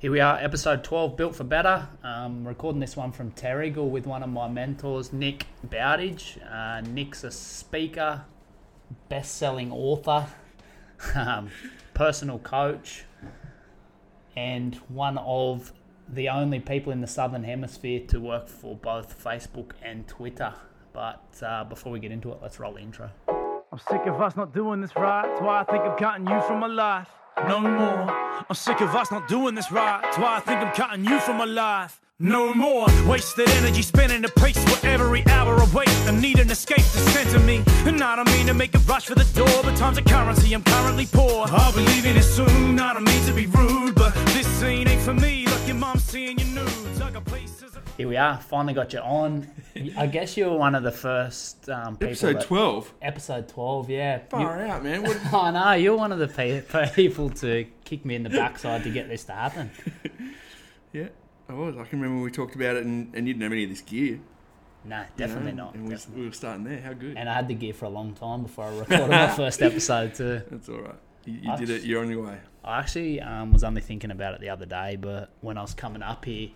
Here we are, episode 12, Built for Better. Um, recording this one from Terrigal with one of my mentors, Nick Bowditch. Uh, Nick's a speaker, best selling author, um, personal coach, and one of the only people in the Southern Hemisphere to work for both Facebook and Twitter. But uh, before we get into it, let's roll the intro. I'm sick of us not doing this right. That's why I think I'm cutting you from my life. No more. I'm sick of us not doing this right. That's why I think I'm cutting you from my life. No more wasted energy spinning the pace where every hour wait. I need an escape to center me. And I don't mean to make a rush for the door, but time's a currency. I'm currently poor. I'll be leaving it soon. I don't mean to be rude, but this scene ain't for me. Like your mom seeing your nudes. I got places. Here we are, finally got you on. I guess you were one of the first um, people. Episode that- 12. Episode 12, yeah. You- Far out, man. What, I know, you're one of the pe- people to kick me in the backside to get this to happen. yeah, I was. I can remember we talked about it and, and you didn't have any of this gear. you No, know, definitely not. And we, definitely. we were starting there. How good. And I had the gear for a long time before I recorded my first episode too. That's all right. You, you did it. You're on your way. I actually um, was only thinking about it the other day, but when I was coming up here,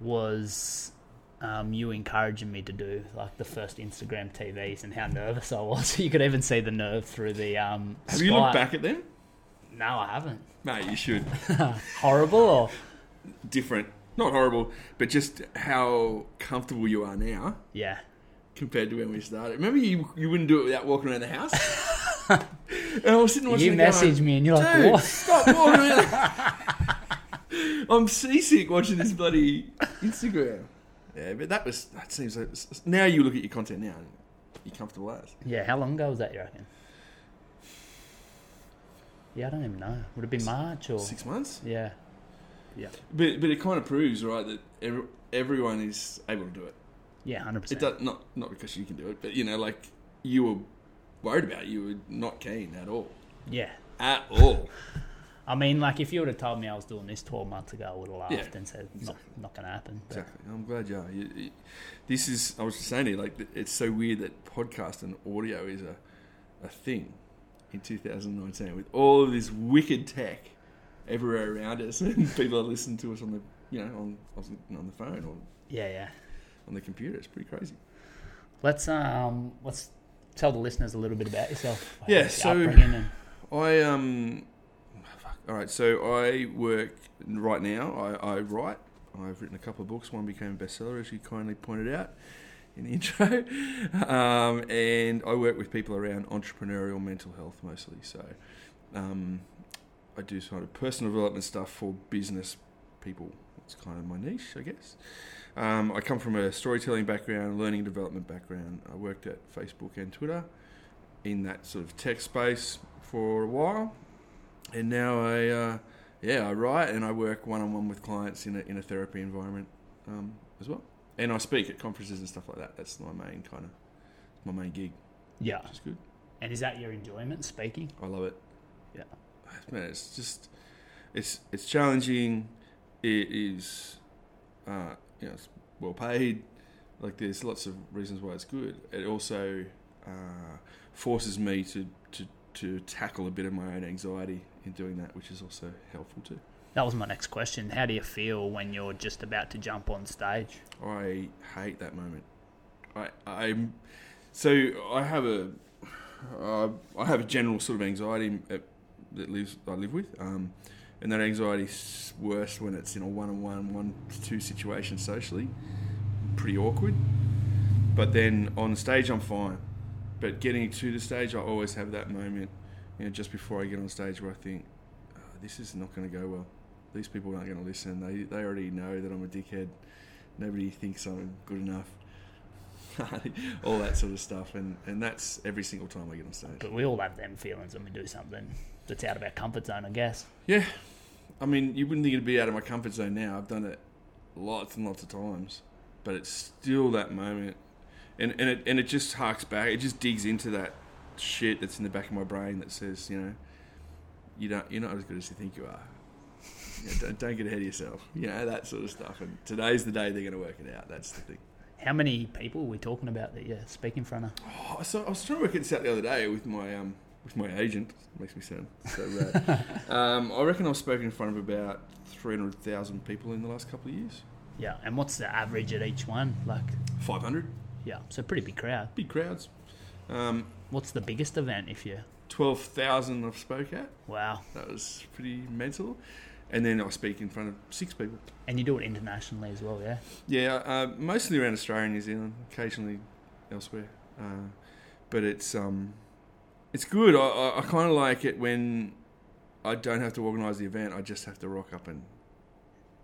was um, you encouraging me to do like the first Instagram TVs and how nervous I was. You could even see the nerve through the um. Have you looked back at them? No, I haven't. Mate, you should. Horrible. Or Different. Not horrible, but just how comfortable you are now yeah. compared to when we started. Remember, you you wouldn't do it without walking around the house? and I was sitting watching You going, me and you're like, what? stop walking around. I'm seasick watching this bloody Instagram. Yeah, but that was that seems like now you look at your content now you're comfortable as. Yeah, how long ago was that, you reckon? Yeah, I don't even know. Would it be March or? Six months. Yeah. Yeah. But but it kind of proves right that every, everyone is able to do it. Yeah, 100%. It does not not because you can do it, but you know like you were worried about it. You were not keen at all. Yeah. At all. I mean, like, if you would have told me I was doing this 12 months ago, I would have laughed Yeah, and said, not, exactly. not going to happen. But Exactly. I'm glad you are. You, you- this is, I was just saying to you, like, it's so weird that podcast and audio is a, a thing in 2019 with all of this wicked tech everywhere around us and people are listening to us on the, you know, on, on the phone or Yeah, yeah. on the computer. It's pretty crazy. Let's, um, let's tell the listeners a little bit about yourself. Yeah, so- I, um. All right, so I work right now. I, I write. I've written a couple of books. One became a bestseller, as you kindly pointed out in the intro. Um, and I work with people around entrepreneurial mental health mostly. So um, I do sort of personal development stuff for business people. It's kind of my niche, I guess. Um, I come from a storytelling background, learning development background. I worked at Facebook and Twitter in that sort of tech space for a while, and now I, uh, yeah, I write and I work one on one with clients in a in a therapy environment um, as well, and I speak at conferences and stuff like that. That's my main kind of my main gig, yeah. which is good. And is that your enjoyment, speaking? I love it. Yeah. man, it's just it's it's challenging. It is, uh, you know, it's well paid. Like there's lots of reasons why it's good. It also uh, forces me to, to to tackle a bit of my own anxiety in doing that, which is also helpful too. That was my next question. How do you feel when you're just about to jump on stage? I hate that moment. I I'm so I have a uh, I have a general sort of anxiety that lives I live with, um, and that anxiety is worse when it's in a one-on-one, one-to-two situation socially. Pretty awkward. But then on stage, I'm fine. But getting to the stage, I always have that moment, you know, just before I get on stage, where I think, oh, "This is not going to go well. These people aren't going to listen. They they already know that I'm a dickhead. Nobody thinks I'm good enough." all that sort of stuff, and, and that's every single time I get on stage. But we all have them feelings when we do something that's out of our comfort zone, I guess. Yeah, I mean, you wouldn't think it'd be out of my comfort zone now. I've done it lots and lots of times, but it's still that moment, and and it and it just harks back. It just digs into that shit that's in the back of my brain that says, you know, you don't, you're not as good as you think you are. You know, don't, don't get ahead of yourself. You know that sort of stuff. And today's the day they're going to work it out. That's the thing. How many people are we talking about that you speak in front of? Oh, so I was trying to work this out the other day with my um with my agent. It Makes me sound so rad. um, I reckon I've spoken in front of about three hundred thousand people in the last couple of years. Yeah, and what's the average at each one? Like, Five hundred, yeah, so pretty big crowd. big crowds. Um, What's the biggest event if you? Twelve thousand I've spoke at. Wow, That was pretty mental. And then I speak in front of six people. and you do it internationally as well, yeah. Yeah, uh, mostly around Australia and New Zealand, occasionally elsewhere. Uh, but it's um, it's good. I, I, I kind of like it when I don't have to organise the event. I just have to rock up and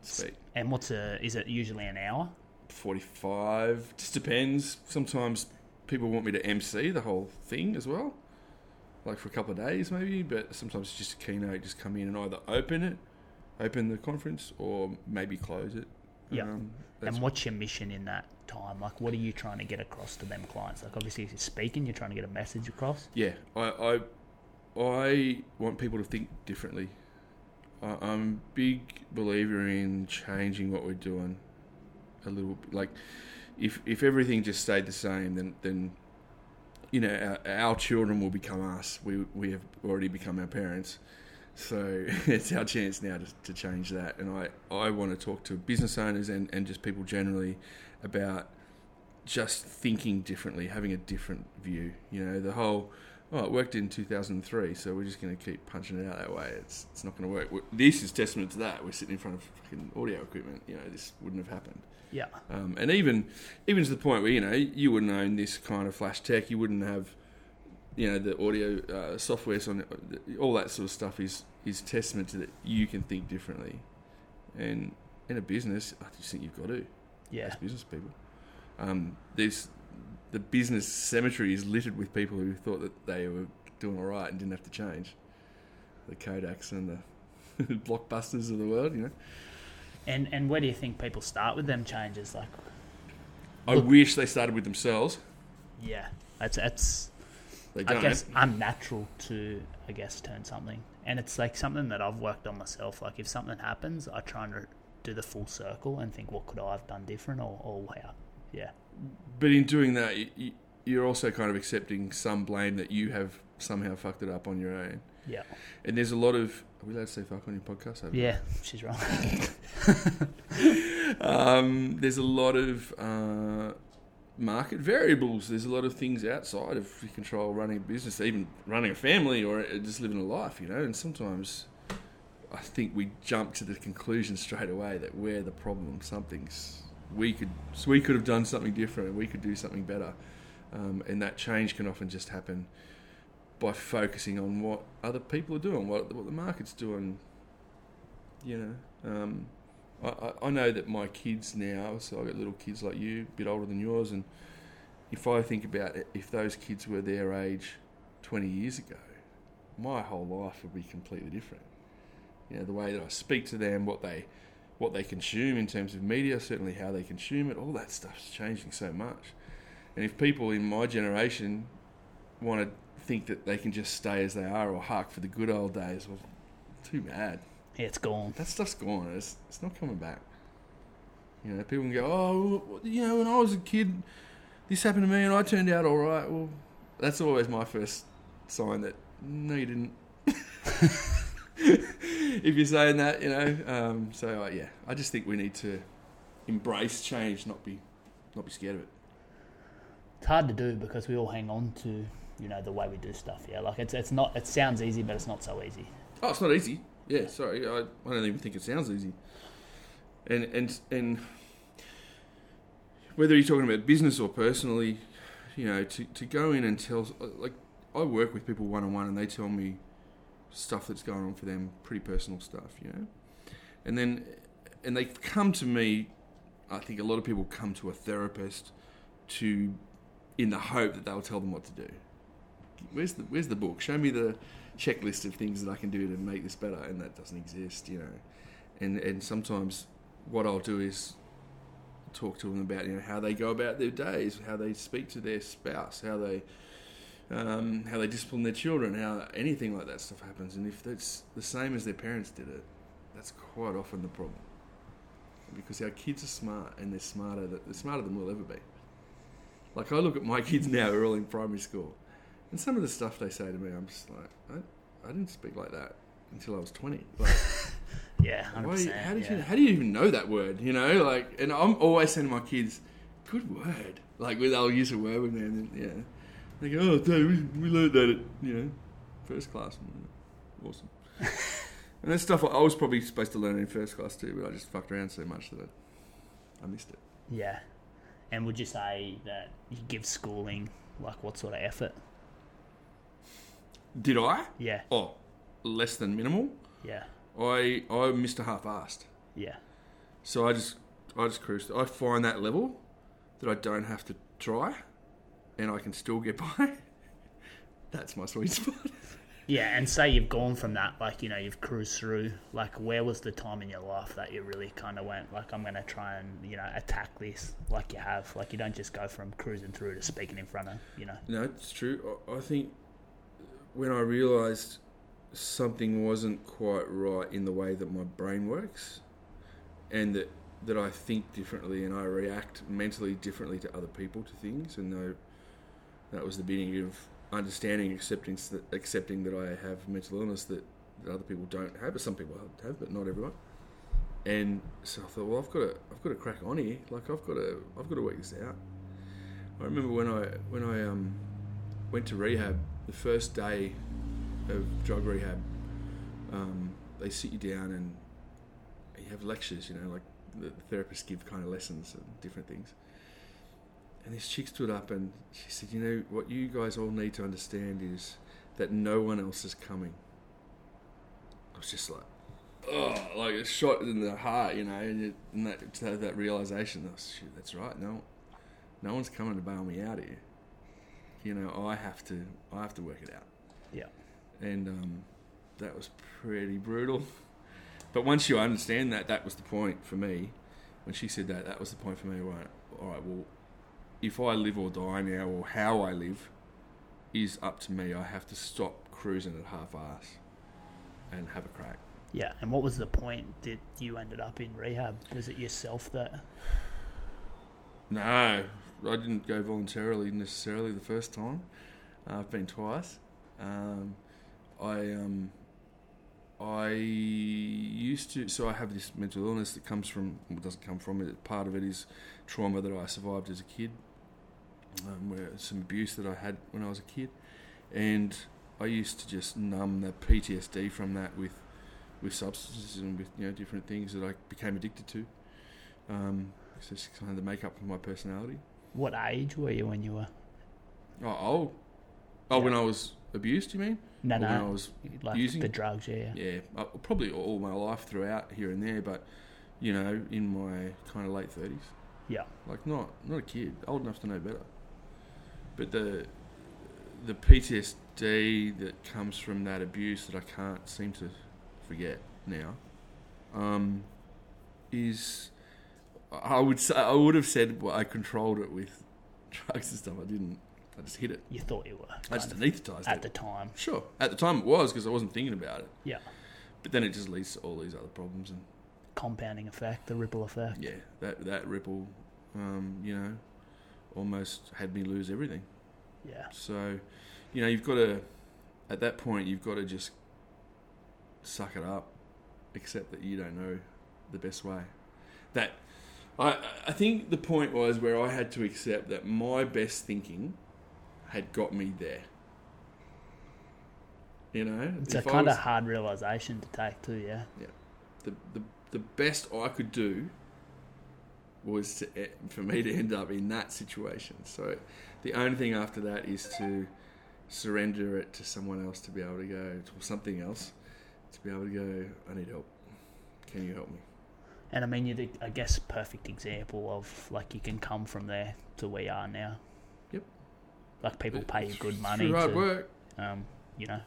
speak. And what's a? Is it usually an hour? Forty-five, just depends. Sometimes people want me to MC the whole thing as well, like for a couple of days maybe. But sometimes it's just a keynote. Just come in and either open it, open the conference, or maybe close it. Yeah. Um, And what's your mission in that time? Like, what are you trying to get across to them clients? Like, obviously, if you're speaking, you're trying to get a message across. Yeah, I, I, I want people to think differently. I, I'm a big believer in changing what we're doing a little. bit. Like, if if everything just stayed the same, then then you know our, our children will become us. We we have already become our parents. So it's our chance now to, to change that. And I, I want to talk to business owners and, and just people generally about just thinking differently, having a different view. You know, the whole, oh, it worked in 2003, so we're just going to keep punching it out that way. It's, it's not going to work. this is testament to that. We're sitting in front of fucking audio equipment. You know, this wouldn't have happened. Yeah, Um, and even even to the point where you know you wouldn't own this kind of flash tech, you wouldn't have you know the audio uh, software, on all that sort of stuff is is testament to that you can think differently. And in a business, I just think you've got to yeah, as business people. Um, there's the business cemetery is littered with people who thought that they were doing all right and didn't have to change. The Kodaks and the blockbusters of the world, you know. And and where do you think people start with them changes? Like, I Look- wish they started with themselves. yeah, that's it's They I don't. guess unnatural to I guess turn something, and it's like something that I've worked on myself. Like if something happens, I try and do the full circle and think, what could I have done different, or, or how? Yeah, But in doing that, you- you, you're also kind of accepting some blame that you have somehow fucked it up on your own. yeah, And there's a lot of. Are we allowed to say fuck on your podcast? yeah. She's right. Um, there's a lot of uh, market variables. There's a lot of things outside of your control running a business, even running a family or uh, just living a life, you know. And sometimes I think we jump to the conclusion straight away that we're the problem. Something's we could so we could have done something different. We could do something better, um, and that change can often just happen by focusing on what other people are doing, what what the market's doing. You know. Um, I, I- know that my kids now, so I've got little kids like you, a bit older than yours, and if I think about it, if those kids were their age 20 years ago, my whole life would be completely different. You know, the way that I speak to them, what they what they consume in terms of media, certainly how they consume it, all that stuff's changing so much. And if people in my generation want to think that they can just stay as they are or hark for the good old days, well, too Yeah, it's gone. that stuff's gone. It's, it's not coming back. You know, people can go, oh, you know, when I was a kid, this happened to me and I turned out all right. Well, that's always my first sign that no, you didn't. if you're saying that, you know, um, so uh, yeah, I just think we need to embrace change, not be, not be scared of it. It's hard to do because we all hang on to you know the way we do stuff. Yeah, like it's it's not. It sounds easy, but it's not so easy. Oh, it's not easy. Yeah, sorry, I, I don't even think it sounds easy. And and and whether you're talking about business or personally, you know, to to go in and tell like I work with people one on one, and they tell me stuff that's going on for them, pretty personal stuff, you know, and then and they come to me. I think a lot of people come to a therapist to in the hope that they'll tell them what to do. Where's the Where's the book? Show me the checklist of things that I can do to make this better, and that doesn't exist, you know. And and sometimes what I'll do is talk to them about you know how they go about their days, how they speak to their spouse, how they um, how they discipline their children, how anything like that stuff happens. And if that's the same as their parents did it, that's quite often the problem. Because our kids are smart, and they're smarter. They're smarter than we'll ever be. Like I look at my kids now; who are all in primary school, And some of the stuff they say to me, I'm just like, I, I didn't speak like that until I was 20. Like, Yeah, percent. how did yeah. you how do you even know that word? You know, like, and I'm always saying to my kids, "Good word." Like, with they'll use a word with me, and then, yeah, they go, "Oh, Dad, we, we learned that at you know first class." Awesome. and that's stuff I was probably supposed to learn in first class too, but I just fucked around so much that I, I missed it. Yeah. And would you say that you give schooling like what sort of effort? Did I? Yeah, Oh, less than minimal. yeah, I I missed a half-assed. yeah, So I just I just cruised. I find that level that I don't have to try, and I can still get by. That's my sweet spot. yeah. And say you've gone from that, like you know, you've cruised through. Like, where was the time in your life that you really kind of went, like, I'm going to try and you know attack this, like you have, like you don't just go from cruising through to speaking in front of, you know. No, it's true. I, I think when I realised something wasn't quite right in the way that my brain works, and that that I think differently and I react mentally differently to other people to things, and though that was the beginning of understanding, accepting accepting that I have mental illness that, that other people don't have, but some people have, but not everyone. And so I thought, well, I've got to, I've got to crack on here. Like I've got to, I've got to work this out. I remember when I, when I um, went to rehab, the first day of drug rehab, um, they sit you down and you have lectures. You know, like the therapists give kind of lessons and different things. And this chick stood up and she said, "You know what you guys all need to understand is that no one else is coming." I was just like, oh, like a shot in the heart, you know, and, you, and that that realization. Shit, that's right. No, no one's coming to bail me out here. You know, I have to, I have to work it out. Yeah. And um, that was pretty brutal. But once you understand that, that was the point for me. When she said that, that was the point for me. Right, all right. Well, if I live or die now, or how I live, is up to me. I have to stop cruising at half ass and have a crack. Yeah, and what was the point that you ended up in rehab? Was it yourself that? No, I didn't go voluntarily necessarily the first time. Uh, I've been twice. Um, I um, I used to. So I have this mental illness that comes from. Well, doesn't come from it. Part of it is trauma that I survived as a kid. Um, where some abuse that I had when I was a kid, and I used to just numb the PTSD from that with with substances and with you know different things that I became addicted to. Um, it's just kind of the makeup of my personality. What age were you when you were? Oh, oh, oh when I was abused, you mean? No, Or when I was like using- the drugs. Yeah, yeah. yeah, uh, probably all my life throughout here and there, but you know, in my kind of late thirties, yeah. like not not a kid, old enough to know better. But the the PTSD that comes from that abuse that I can't seem to forget now, um, is I would say I would have said well, I controlled it with drugs and stuff. I didn't. I just hit it. You thought you were I just of anaesthetised at it. the time. Sure. At the time it was because I wasn't thinking about it. Yeah, But then it just leads to all these other problems and compounding effect, the ripple effect. yeah, that that ripple, um, you know, almost had me lose everything. Yeah, So, you know, you've got to at that point you've got to just suck it up, accept that you don't know the best way. That I I think the point was where I had to accept that my best thinking had got me there. You know, it's a kind was- of hard realization to take too. Yeah, yeah. the, the the best I could do was to, e- for me to end up in that situation. So the only thing after that is to surrender it to someone else to be able to go to something else to be able to go. I need help. Can you help me? And I mean, you're the, I guess, perfect example of like you can come from there to where you are now. Yep. Like people pay you good money to, work. um, you know,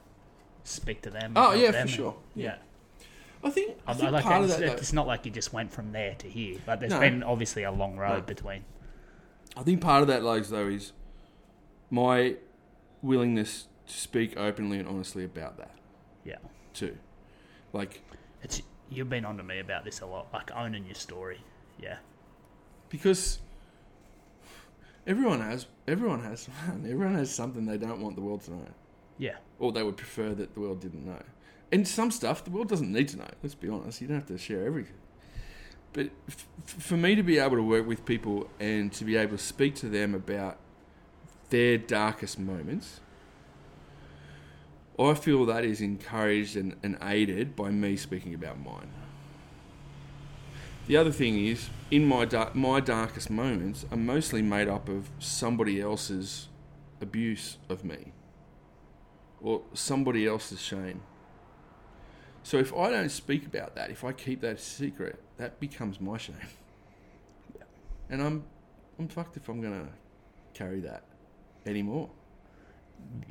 speak to them. Oh yeah, them for and- sure. Yeah. I think I I, think like part of that. though- it's not like you just went from there to here. Like there's No. been obviously a long road No. between. I think part of that, Logs, though, is my willingness to speak openly and honestly about that Yeah, too. Like it's you've been on to me about this a lot, like owning your story. Yeah, because Everyone has. Everyone has. Everyone has something they don't want the world to know, Yeah. or they would prefer that the world didn't know. And some stuff the world doesn't need to know. Let's be honest. You don't have to share everything. But f- f- for me to be able to work with people and to be able to speak to them about their darkest moments, I feel that is encouraged and, and aided by me speaking about mine. The other thing is, in my my darkest moments are mostly made up of somebody else's abuse of me, or somebody else's shame. So if I don't speak about that, if I keep that secret, that becomes my shame, and I'm I'm fucked if I'm gonna carry that anymore.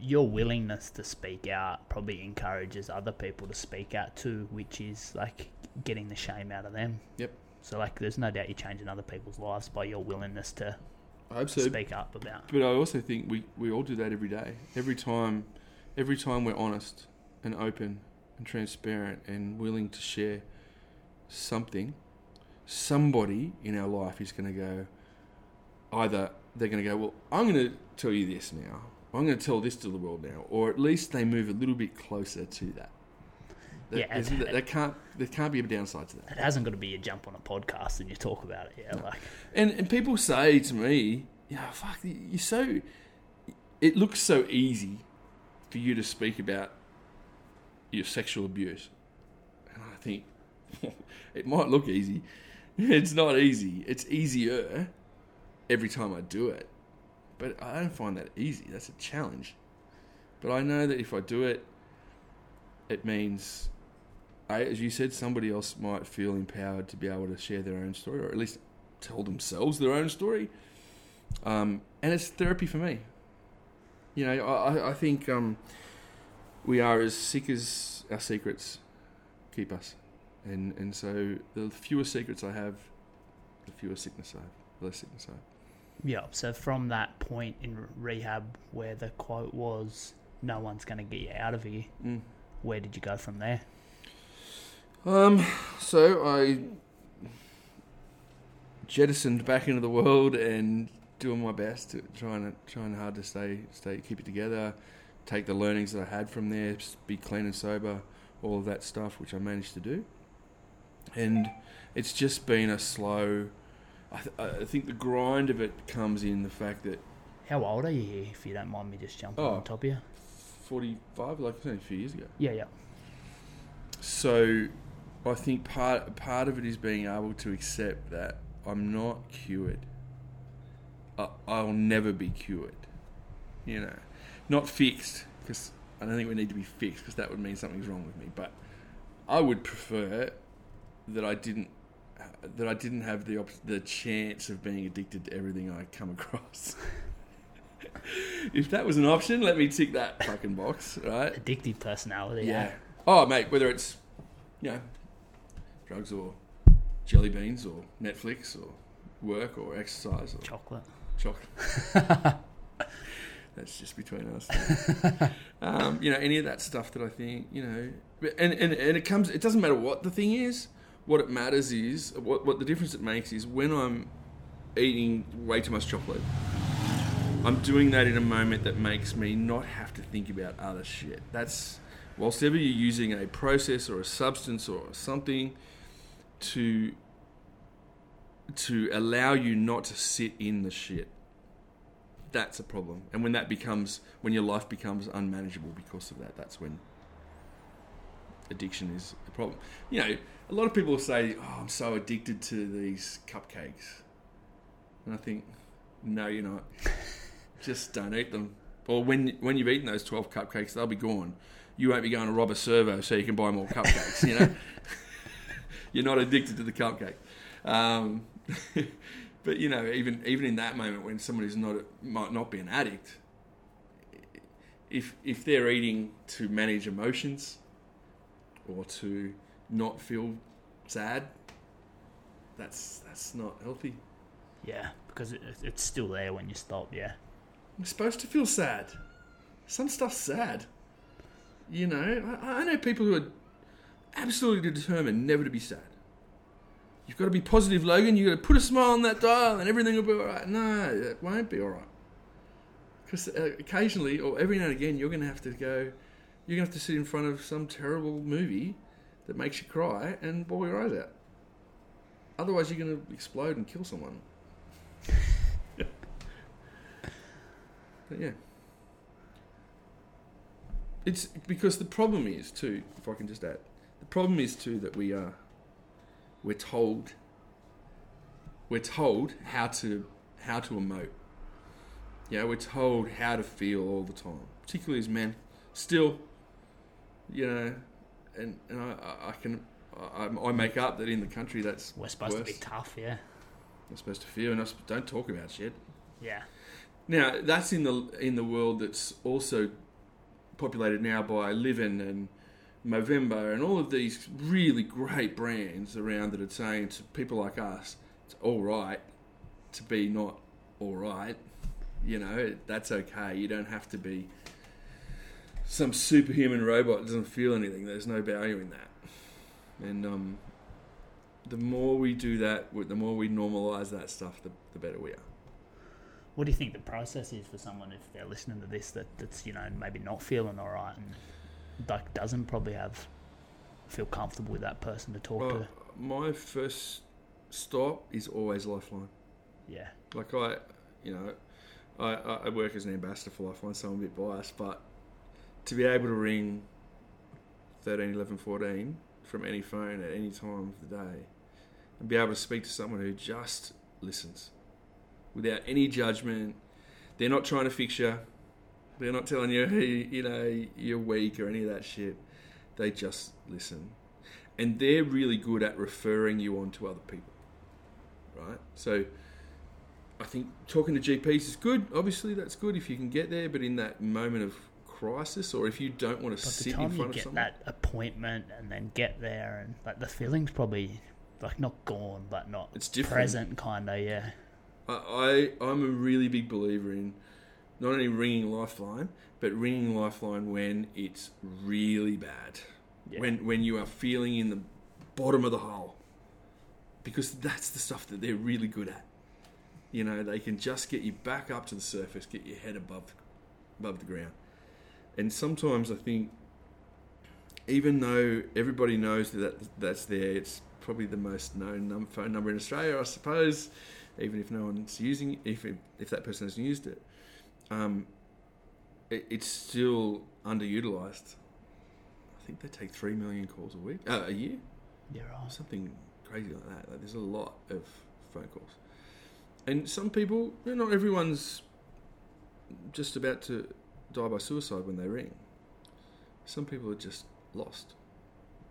Your willingness to speak out probably encourages other people to speak out too, which is like getting the shame out of them. Yep. So like, there's no doubt you're changing other people's lives by your willingness to I hope so. speak up about. But I also think we, we all do that every day. Every time, every time we're honest and open and transparent and willing to share something, somebody in our life is going to go. Either they're going to go, well, I'm going to tell you this now. I'm going to tell this to the world now, or at least they move a little bit closer to that. That, Yeah, that can't there can't be a downside to that. It hasn't got to be a jump on a podcast and you talk about it. Yeah, like And and people say to me, "Yeah, fuck, you're so." It looks so easy for you to speak about your sexual abuse, and I think it might look easy. It's not easy. It's easier every time I do it, but I don't find that easy. That's a challenge. But I know that if I do it, it means, I, as you said, somebody else might feel empowered to be able to share their own story, or at least tell themselves their own story. Um, and it's therapy for me. You know, I, I- think um, we are as sick as our secrets keep us. And, and so the fewer secrets I have, the fewer sickness I have, the less sickness I have. Yeah. So from that point in rehab where the quote was, "No one's going to get you out of here," Mm. where did you go from there? Um, so I jettisoned back into the world and doing my best, to, trying to trying hard to stay stay keep it together, take the learnings that I had from there, be clean and sober, all of that stuff, which I managed to do. And it's just been a slow. I, th- I think the grind of it comes in the fact that How old are you here, if you don't mind me just jumping Oh. on top of you? forty five, like only a few years ago. Yeah, yeah. So, I think part part of it is being able to accept that I'm not cured. I, I'll never be cured. You know, not fixed because I don't think we need to be fixed because that would mean something's wrong with me. But I would prefer that I didn't that I didn't have the op- the chance of being addicted to everything I come across. if that was an option, let me tick that fucking box, right? Addictive personality. Yeah. Yeah. Oh, mate, whether it's, you know, drugs or jelly beans or Netflix or work or exercise or Chocolate. chocolate. That's just between us. um, you know, any of that stuff that I think, you know, and, and, and it comes, it doesn't matter what the thing is. What it matters is, what, what the difference it makes is when I'm eating way too much chocolate, I'm doing that in a moment that makes me not have to think about other shit. That's, whilst ever you're using a process or a substance or something to to allow you not to sit in the shit. That's a problem. And when that becomes when your life becomes unmanageable because of that, that's when addiction is a problem. You know, a lot of people say, "Oh, I'm so addicted to these cupcakes." And I think, "No, you're not. Just don't eat them." Or when when you've eaten those 12 cupcakes, they'll be gone. You won't be going to rob a servo so you can buy more cupcakes, you know? you're not addicted to the cupcake. Um, but you know, even even in that moment when somebody's not might not be an addict, if if they're eating to manage emotions or to not feel sad, that's that's not healthy. Yeah, because it, it's still there when you stop. Yeah. I'm supposed to feel sad. Some stuff's sad. You know, I, I know people who are absolutely determined never to be sad. You've got to be positive, Logan. You've got to put a smile on that dial, and everything will be all right. No, it won't be all right. Because uh, occasionally, or every now and again, you're going to have to go. You're going to have to sit in front of some terrible movie that makes you cry and bawl your eyes out. Otherwise, you're going to explode and kill someone. but yeah. It's because the problem is too. If I can just add, the problem is too that we are. We're told. We're told how to how to emote. Yeah, we're told how to feel all the time, particularly as men. Still, you know, and and I, I- I can I, I make up that in the country that's We're supposed to be tough, yeah. We're supposed to feel, and us don't talk about shit. Yeah. Now that's in the in the world that's also populated now by Livin and Movember and all of these really great brands around that are saying to people like us, it's all right to be not all right. You know, that's okay. You don't have to be some superhuman robot doesn't feel anything. There's no value in that. And um, the more we do that, the more we normalize that stuff, the, the better we are. What do you think the process is for someone if they're listening to this that, that's you know maybe not feeling all right and like doesn't probably have feel comfortable with that person to talk Well, to? my first stop is always Lifeline. Yeah. Like I, you know, I I work as an ambassador for Lifeline, so I'm a bit biased, but to be able to ring 13, 11, 14 from any phone at any time of the day and be able to speak to someone who just listens without any judgment. They're not trying to fix you. They're not telling you, you know, you're weak or any of that shit. They just listen. And they're really good at referring you on to other people. Right? So I think talking to GPs is good. Obviously, that's good if you can get there, but in that moment of crisis or if you don't want to the sit in time you front of get someone. that appointment and then get there and like the feeling's probably like not gone but not It's different. present kind of yeah. I, I I'm a really big believer in not only ringing Lifeline, but ringing Lifeline when it's really bad, Yeah. when when you are feeling in the bottom of the hole, because that's the stuff that they're really good at. You know, they can just get you back up to the surface, get your head above above the ground, and sometimes I think, even though everybody knows that that's there, it's probably the most known num- phone number in Australia, I suppose even if no one's using it, if it, if that person hasn't used it, um, it, it's still underutilized. I think they take three million calls a week, uh, a year, Yeah, or right. something crazy like that. Like, there's a lot of phone calls, and some people, you know, not everyone's just about to die by suicide when they ring. Some people are just lost.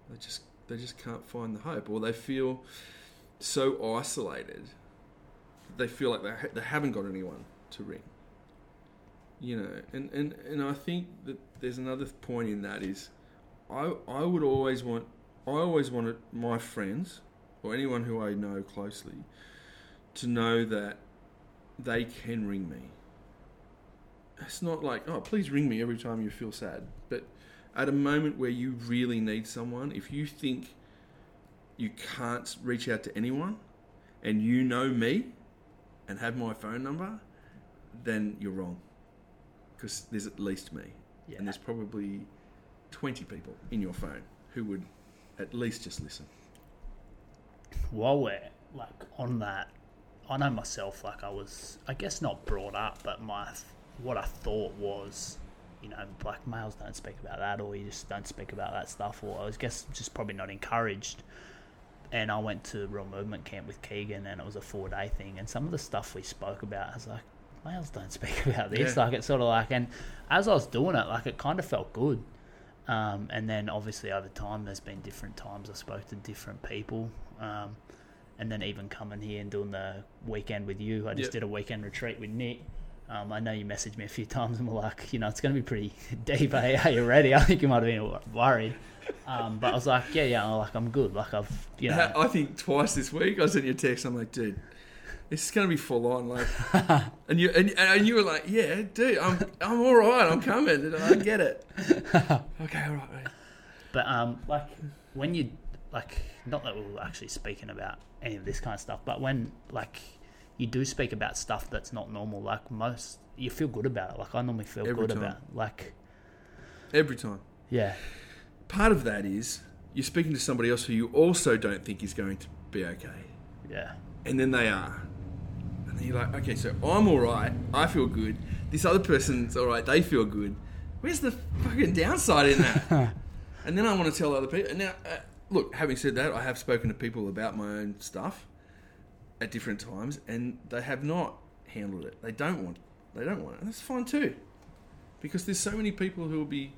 They just they just can't find the hope, or they feel so isolated they feel like they, ha- they haven't got anyone to ring. You know, and, and, and I think that there's another point in that is I, I would always want, I always wanted my friends or anyone who I know closely to know that they can ring me. It's not like, oh, please ring me every time you feel sad. But at a moment where you really need someone, if you think you can't reach out to anyone and you know me, and have my phone number, then you're wrong. Because there's at least me. Yeah. And there's probably 20 people in your phone who would at least just listen. while we're like on that, I know myself. Like I was, I guess not brought up, but my what I thought was, you know, black males don't speak about that, or you just don't speak about that stuff, or I was guess just probably not encouraged. And I went to Real Movement Camp with Keegan, and it was a four day thing. And some of the stuff we spoke about, I was like, males don't speak about this. Yeah. Like it's sort of like, and as I was doing it, like it kind of felt good. Um, and then obviously over time, there's been different times I spoke to different people. Um, and then even coming here and doing the weekend with you, I just Yep. did a weekend retreat with Nick. Um, I know you messaged me a few times and were like, you know, it's going to be pretty deep. Are you ready? I think you might have been worried. Um, but I was like, yeah, yeah, I'm like I'm good. Like I've, you know, I think twice this week I sent you a text. I'm like, dude, this is going to be full on. Like, and you and, and you were like, yeah, dude, I'm I'm all right. I'm coming. I get it. okay, all right. Mate. But um, like when you like not that we're actually speaking about any of this kind of stuff, but when like you do speak about stuff that's not normal, like most you feel good about it. Like I normally feel Every good time. about like Every time. yeah. Part of that is you're speaking to somebody else who you also don't think is going to be okay. Yeah. and then they are. And then you're like, okay, so I'm all right. I feel good. This other person's all right. They feel good. Where's the fucking downside in that? and then I want to tell other people. Now, uh, look, having said that, I have spoken to people about my own stuff at different times, and they have not handled it. They don't want. They don't want it, and that's fine too, because there's so many people who will be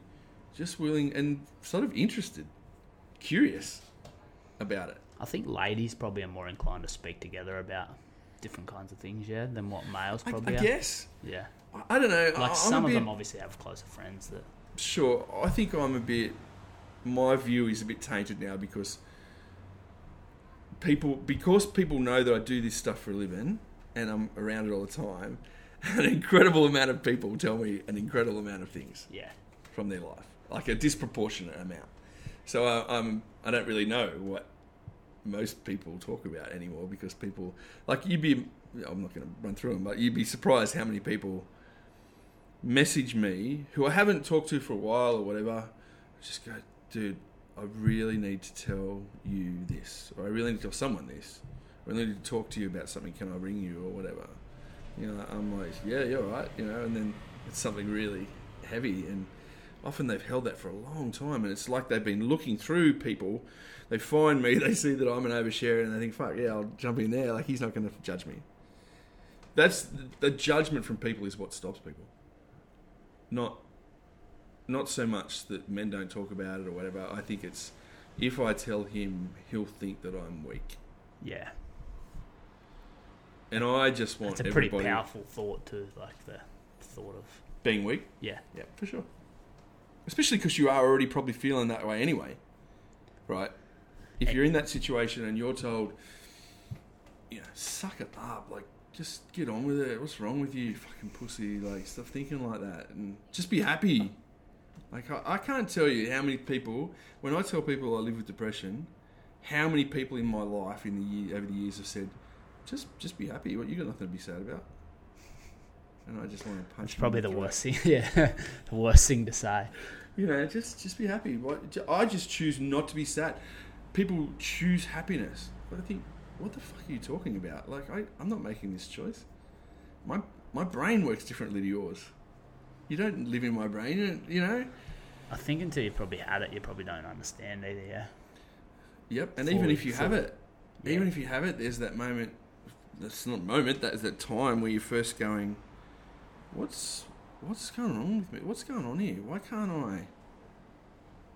just willing and sort of interested, curious about it. I think ladies probably are more inclined to speak together about different kinds of things, yeah, than what males I, probably I are. guess. Yeah. I- I don't know. Like I'm some of bit- them obviously have closer friends that Sure, I think I'm a bit. My view is a bit tainted now because people, because people know that I do this stuff for a living and I'm around it all the time. An incredible amount of people tell me an incredible amount of things yeah. from their life, like a disproportionate amount. So I, I'm, I don't really know what most people talk about anymore because people, like you'd be, I'm not going to run through them, but you'd be surprised how many people message me who I haven't talked to for a while or whatever. Just go, dude, I really need to tell you this, or I really need to tell someone this, or I really need to talk to you about something. Can I ring you or whatever? You know, I'm like, yeah, you're right. You know, and then it's something really heavy, and often they've held that for a long time, and it's like they've been looking through people. They find me, they see that I'm an oversharer, and they think, fuck yeah, I'll jump in there. Like he's not going to judge me. That's the judgment from people is what stops people. Not not so much that men don't talk about it or whatever. I think it's if I tell him, he'll think that I'm weak, Yeah. and I just want It's a pretty everybody powerful thought too, like the thought of being weak. yeah. Yeah, for sure. Especially because you are already probably feeling that way anyway, right? If you're in that situation and you're told, you know, suck it up, like just get on with it. What's wrong with you, you fucking pussy? Like stop thinking like that and just be happy. Like I, I can't tell you how many people when I tell people I live with depression, how many people in my life in the year over the years have said, just just be happy. What you got nothing to be sad about. And I just want to punch. It's probably the worst thing. Yeah, the worst thing to say. You know, just just be happy. I just choose not to be sad. People choose happiness. But I think, what the fuck are you talking about? Like, I, I'm not making this choice. My my brain works differently to yours. You don't live in my brain, you, you know. I think until you've probably had it, you probably don't understand either. Yeah. Yep. And even if you have fully. it, Yeah. even if you have it, there's that moment. That's not moment. That's that time where you're first going. What's what's going on with me? What's going on here? Why can't I?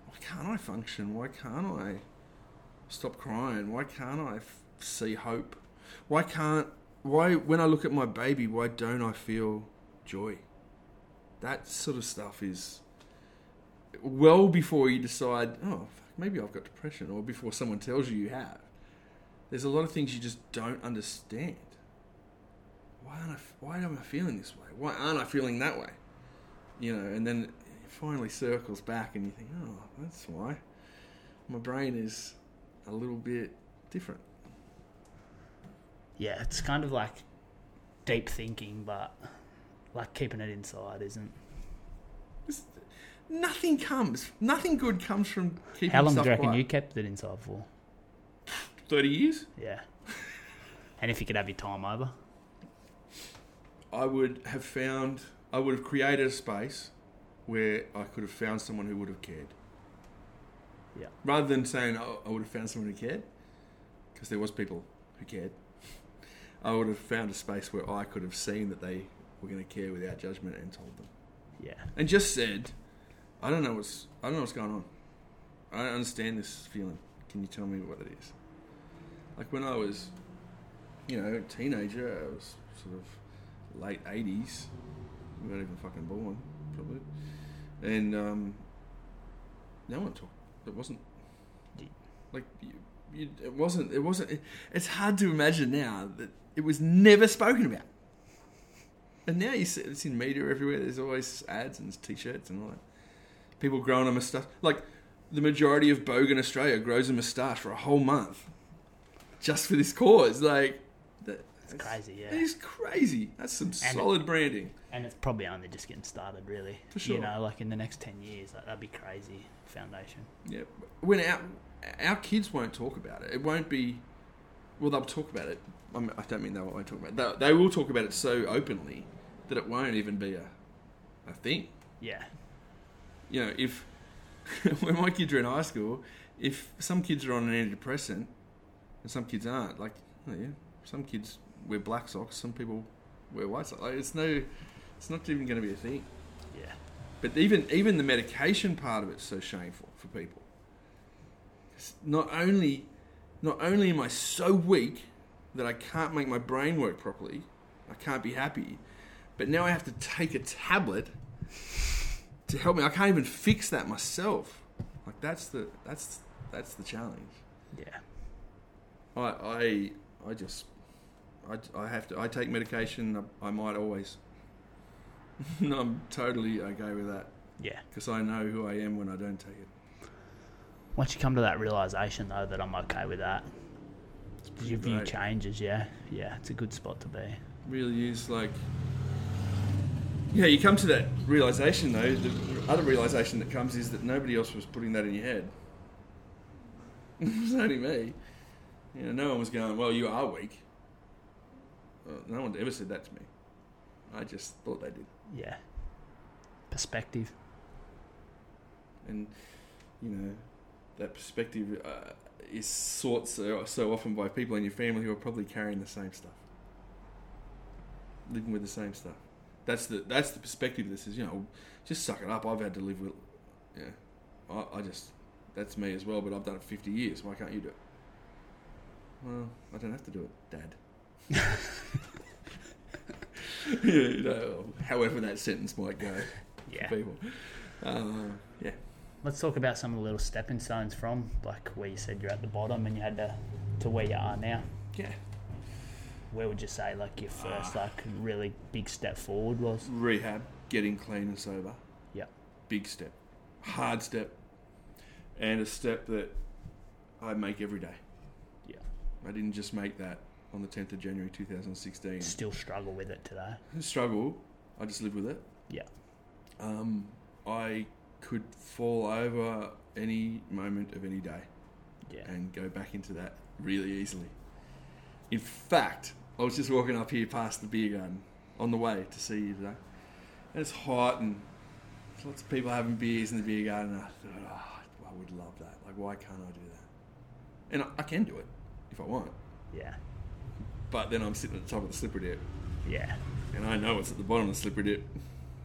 Why can't I function? Why can't I stop crying? Why can't I f- see hope? Why can't why when I look at my baby? Why don't I feel joy? That sort of stuff is well before you decide. Oh, maybe I've got depression, or before someone tells you you have. There's a lot of things you just don't understand. Why aren't I? Why am I feeling this way? Why aren't I feeling that way? You know, and then it finally circles back, and you think, oh, that's why. My brain is a little bit different. Yeah, it's kind of like deep thinking, but like keeping it inside isn't. It's- nothing comes. Nothing good comes from keeping. How long do you reckon quiet. you kept it inside for? Thirty years. Yeah. and if you could have your time over, I would have found, I would have created a space where I could have found someone who would have cared. Yeah. Rather than saying oh, I would have found someone who cared, because there was people who cared. I would have found a space where I could have seen that they were going to care without judgment and told them, yeah, and just said, "I don't know what's, I don't know what's going on. I don't understand this feeling. Can you tell me what it is?" Like when I was, you know, a teenager, I was sort of late eighties. We weren't even fucking born, probably. And um, no one talked. It wasn't like you, you, it wasn't. It wasn't. It, it's hard to imagine now that it was never spoken about. And now you see it's in media everywhere. There's always ads and t-shirts and all that. People growing a mustache. Like the majority of Bogan Australia grows a moustache for a whole month just for this cause. Like, that, It's crazy, yeah. Is crazy. That's some And- solid branding. And it's probably only just getting started, really. For sure. You know, like in the next 10 years, like, that'd be crazy foundation. Yeah, when our our kids won't talk about it, it won't be. Well, they'll talk about it. I, mean, I don't mean they won't talk about it. They, they will talk about it so openly that it won't even be a a thing. Yeah. You know, if when my kids are in high school, if some kids are on an antidepressant and some kids aren't, like, oh yeah, some kids wear black socks, some people wear white socks. Like, it's no, it's not even going to be a thing. Yeah. But even even the medication part of it's so shameful for people. 'Cause Not only not only am I so weak that I can't make my brain work properly, I can't be happy, but now I have to take a tablet to help me. I can't even fix that myself. Like that's the that's that's the challenge. Yeah. I I I just I, I have to I take medication. I, I might always. I'm totally okay with that Yeah. because I know who I am when I don't take it. Once you come to that realization, though, that I'm okay with that, your view great. changes, yeah. Yeah, it's a good spot to be. Really is like. Yeah, you come to that realization though. The other realization that comes is that nobody else was putting that in your head. it was only me. You know, no one was going, "Well, you are weak." Well, no one ever said that to me. I just thought they did. Yeah. Perspective. and you know that perspective uh, is sought so, so often by people in your family who are probably carrying the same stuff, living with the same stuff. That's the that's the perspective. This is you know, just suck it up. I've had to live with, yeah. I, I just that's me as well. But I've done it fifty years. Why can't you do it? Well, I don't have to do it, Dad. you know, however that sentence might go Yeah. people. Uh, yeah. Let's talk about some of the little stepping stones from, like where you said you're at the bottom and you had to, to where you are now. Yeah. Where would you say, like, your first, like, really big step forward was? Rehab, getting clean and sober. Yeah. Big step. Hard step. And a step that I make every day. Yeah. I didn't just make that on the 10th of January 2016. Still struggle with it today. Struggle. I just live with it. Yeah. Um, I could fall over any moment of any day. Yeah. and go back into that really easily. In fact, I was just walking up here past the beer garden on the way to see you today. And it's hot and there's lots of people having beers in the beer garden. And I thought, oh, I would love that. Like, why can't I do that? And I, I can do it if I want. Yeah. But then I'm sitting at the top of the slippery dip Yeah. and I know it's at the bottom of the slippery dip.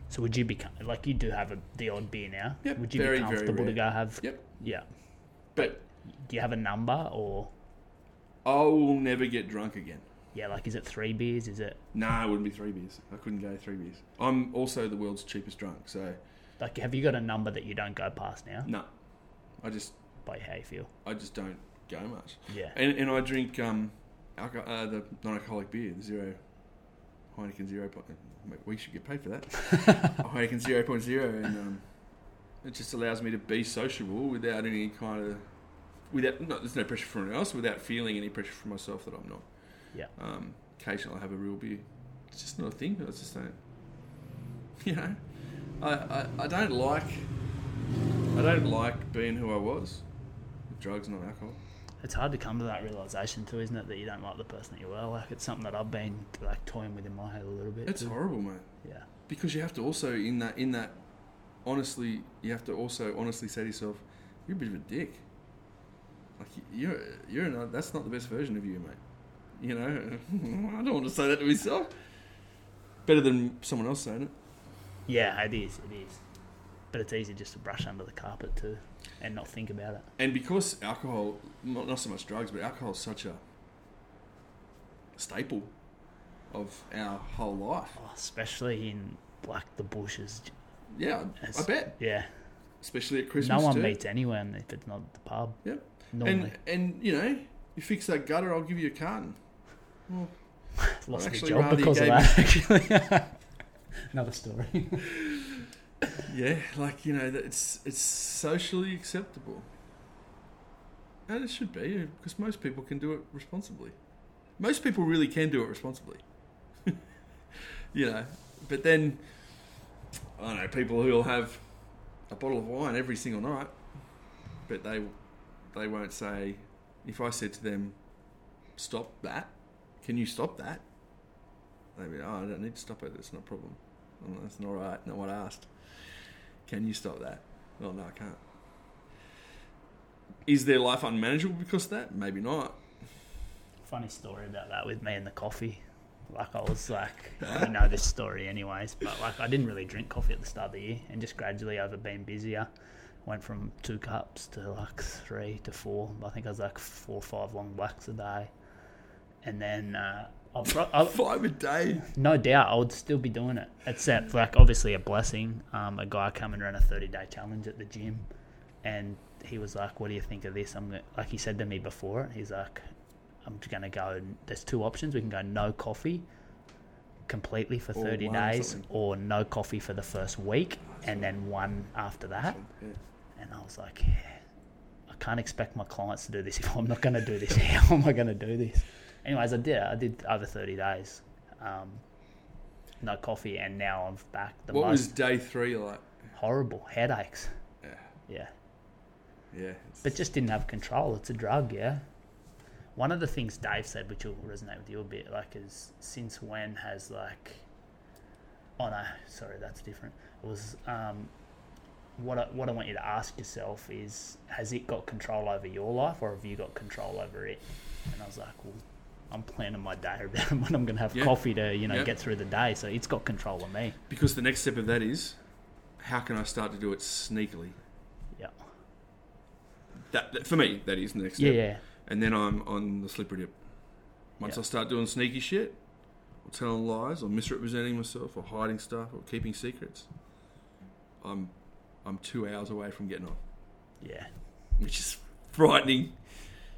So would you be, like, you do have a, the odd beer now? Yep, Would you very, be comfortable to go have? Yep. Yeah. But Do you have a number or, I will never get drunk again. yeah, like, is it three beers? Is it, Nah, it wouldn't be three beers. I couldn't go three beers. I'm also the world's cheapest drunk, so like, have you got a number that you don't go past now no. I just by how you feel? I just don't go much. Yeah. And, and I drink um, alco- uh, the non-alcoholic beer, the zero Heineken zero point. We should get paid for that. Heineken zero point zero, and um, it just allows me to be sociable without any kind of without no, there's no pressure from anyone else, without feeling any pressure from myself that I'm not. Yeah. Um, occasionally, I have a real beer. It's just not a thing. I just don't. You know, I, I, I don't like I don't like being who I was drugs not alcohol. It's hard to come to that realization too, isn't it? That you don't like the person that you were. Like it's something that I've been like toying with in my head a little bit. It's too. horrible, man. Yeah. Because you have to also in that in that honestly, you have to also honestly say to yourself, you're a bit of a dick. Like you're you're not. That's not the best version of you, mate. You know, I don't want to say that to myself. Better than someone else saying it. Yeah, it is. It is. But it's easy just to brush under the carpet too, and not think about it. And because alcohol, not not so much drugs, but alcohol is such a staple of our whole life. Oh, especially in like the bushes. Yeah, I bet. Yeah. Especially at Christmas no one too. meets anyone if it's not the pub. Yep. Normally. And and you know, you fix that gutter, I'll give you a carton. Well, Lost actually job because of that. Actually, another story. Yeah, like you know, it's it's socially acceptable, and it should be because most people can do it responsibly. Most people really can do it responsibly. you know, but then I don't know people who'll have a bottle of wine every single night, but they they won't say if I said to them, "Stop that," can you stop that? They'd be, "Oh, I don't need to stop it. It's not a problem. That's not right. Not what I asked." Can you stop that? Well, no, I can't. Is their life unmanageable because of that? Maybe not. Funny story about that with me and the coffee. Like I was like, you know this story anyways, but like I didn't really drink coffee at the start of the year, and just gradually over being busier, went from two cups to like three to four. I think I was like four or five long blacks a day, and then uh, I, bro- I, Five a day. no doubt I would still be doing it. Except like obviously a blessing. Um, a guy coming around a thirty day challenge at the gym, and he was like, "What do you think of this?" I'm gonna, like he said to me before. He's like, "I'm just gonna go. and There's two options. We can go no coffee." Completely for 30 one days, something. or no coffee for the first week, and then one after that. Yeah. And I was like, yeah, I can't expect my clients to do this if I'm not going to do this. How am I going to do this? Anyways, I did. I did over 30 days. Um, no coffee, and now I'm back. The What most was day three like? horrible headaches. Yeah, Yeah, yeah. it's- but just didn't have control. It's a drug. Yeah. One of the things Dave said, which will resonate with you a bit, like, is since when has like, oh no, sorry, that's different. It was um, what I, what I want you to ask yourself is, has it got control over your life, or have you got control over it? And I was like, well, I'm planning my day around when I'm going to have Yeah. coffee to you know Yeah. get through the day, so it's got control of me. because the next step of that is, how can I start to do it sneakily? Yeah, That, that- for me, that is the next yeah, step. yeah. And then I'm on the slippery dip. Once Yeah. I start doing sneaky shit, or telling lies, or misrepresenting myself, or hiding stuff, or keeping secrets, I'm I'm two hours away from getting off. yeah. which is frightening.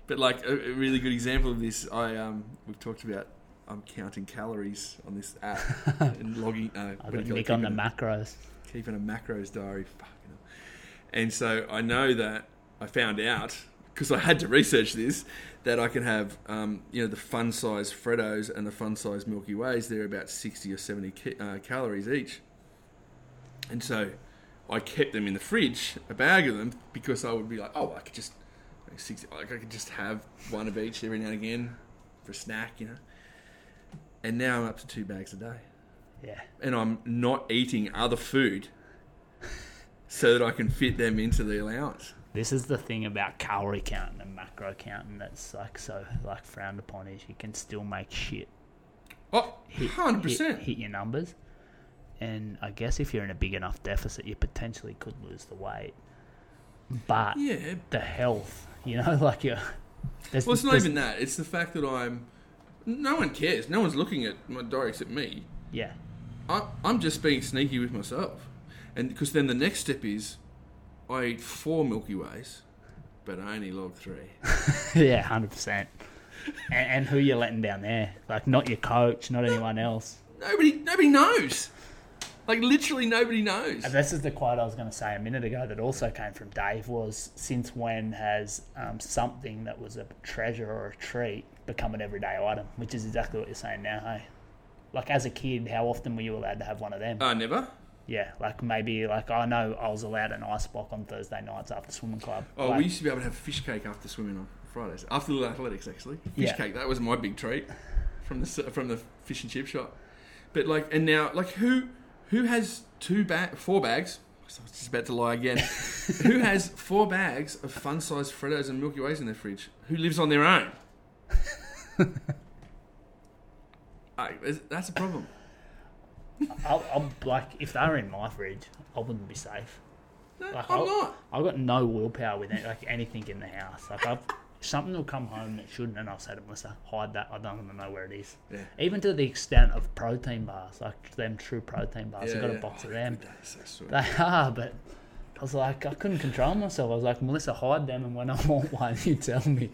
But like a, a really good example of this, I um we've talked about. I'm counting calories on this app and logging. Uh, I've got you call it? Nick on the Keeping a- macros. keeping a macros diary. And so I know that I found out because I had to research this that I can have, um, you know, the fun size Freddos and the fun size Milky Ways. They're about sixty or seventy ca- uh, calories each. And so I kept them in the fridge, a bag of them, because I would be like, oh, I could just like, 60, like I could just have one of each every now and again for a snack, you know. And now I'm up to two bags a day Yeah. and I'm not eating other food so that I can fit them into the allowance. This is the thing about calorie counting and macro counting that's like so like frowned upon is you can still make shit Oh, 100%. hit, hit your numbers. And I guess if you're in a big enough deficit, you potentially could lose the weight. But Yeah. the health, you know, like you're. There's, Well, it's not even that. It's the fact that I'm. No one cares. No one's looking at my diary except me. Yeah, I, I'm just being sneaky with myself. And because then the next step is I eat four Milky Ways, but I only log three. yeah, hundred percent. And, and who you're letting down there? Like not your coach, not anyone else. Nobody, nobody knows. Like literally nobody knows. And this is the quote I was going to say a minute ago that also came from Dave was since when has um, something that was a treasure or a treat become an everyday item? Which is exactly what you're saying now, hey? Like as a kid, how often were you allowed to have one of them? Uh, never. yeah, like maybe like I know I was allowed an ice block on Thursday nights after swimming club. Oh, Like, we used to be able to have fish cake after swimming on Fridays. After the athletics, actually, fish Yeah. cake. That was my big treat from the from the fish and chip shop. But like, and now, like, who who has two bag, four bags? I was just about to lie again. who has four bags of fun sized Freddos and Milky Ways in their fridge? Who lives on their own? I, that's a problem. I'll, I'll, like if they were in my fridge, I wouldn't be safe. No, Like, I'm I'll- not. I've got no willpower with it, like anything in the house. Like I've something will come home that shouldn't, and I'll say to Melissa, "Hide that. I don't want to know where it is." Yeah. Even to the extent of protein bars, like them true protein bars. I've got a box of them. Oh, is so. They are, but I was like, I couldn't control myself. I was like, Melissa, hide them, and when I want one, you tell me.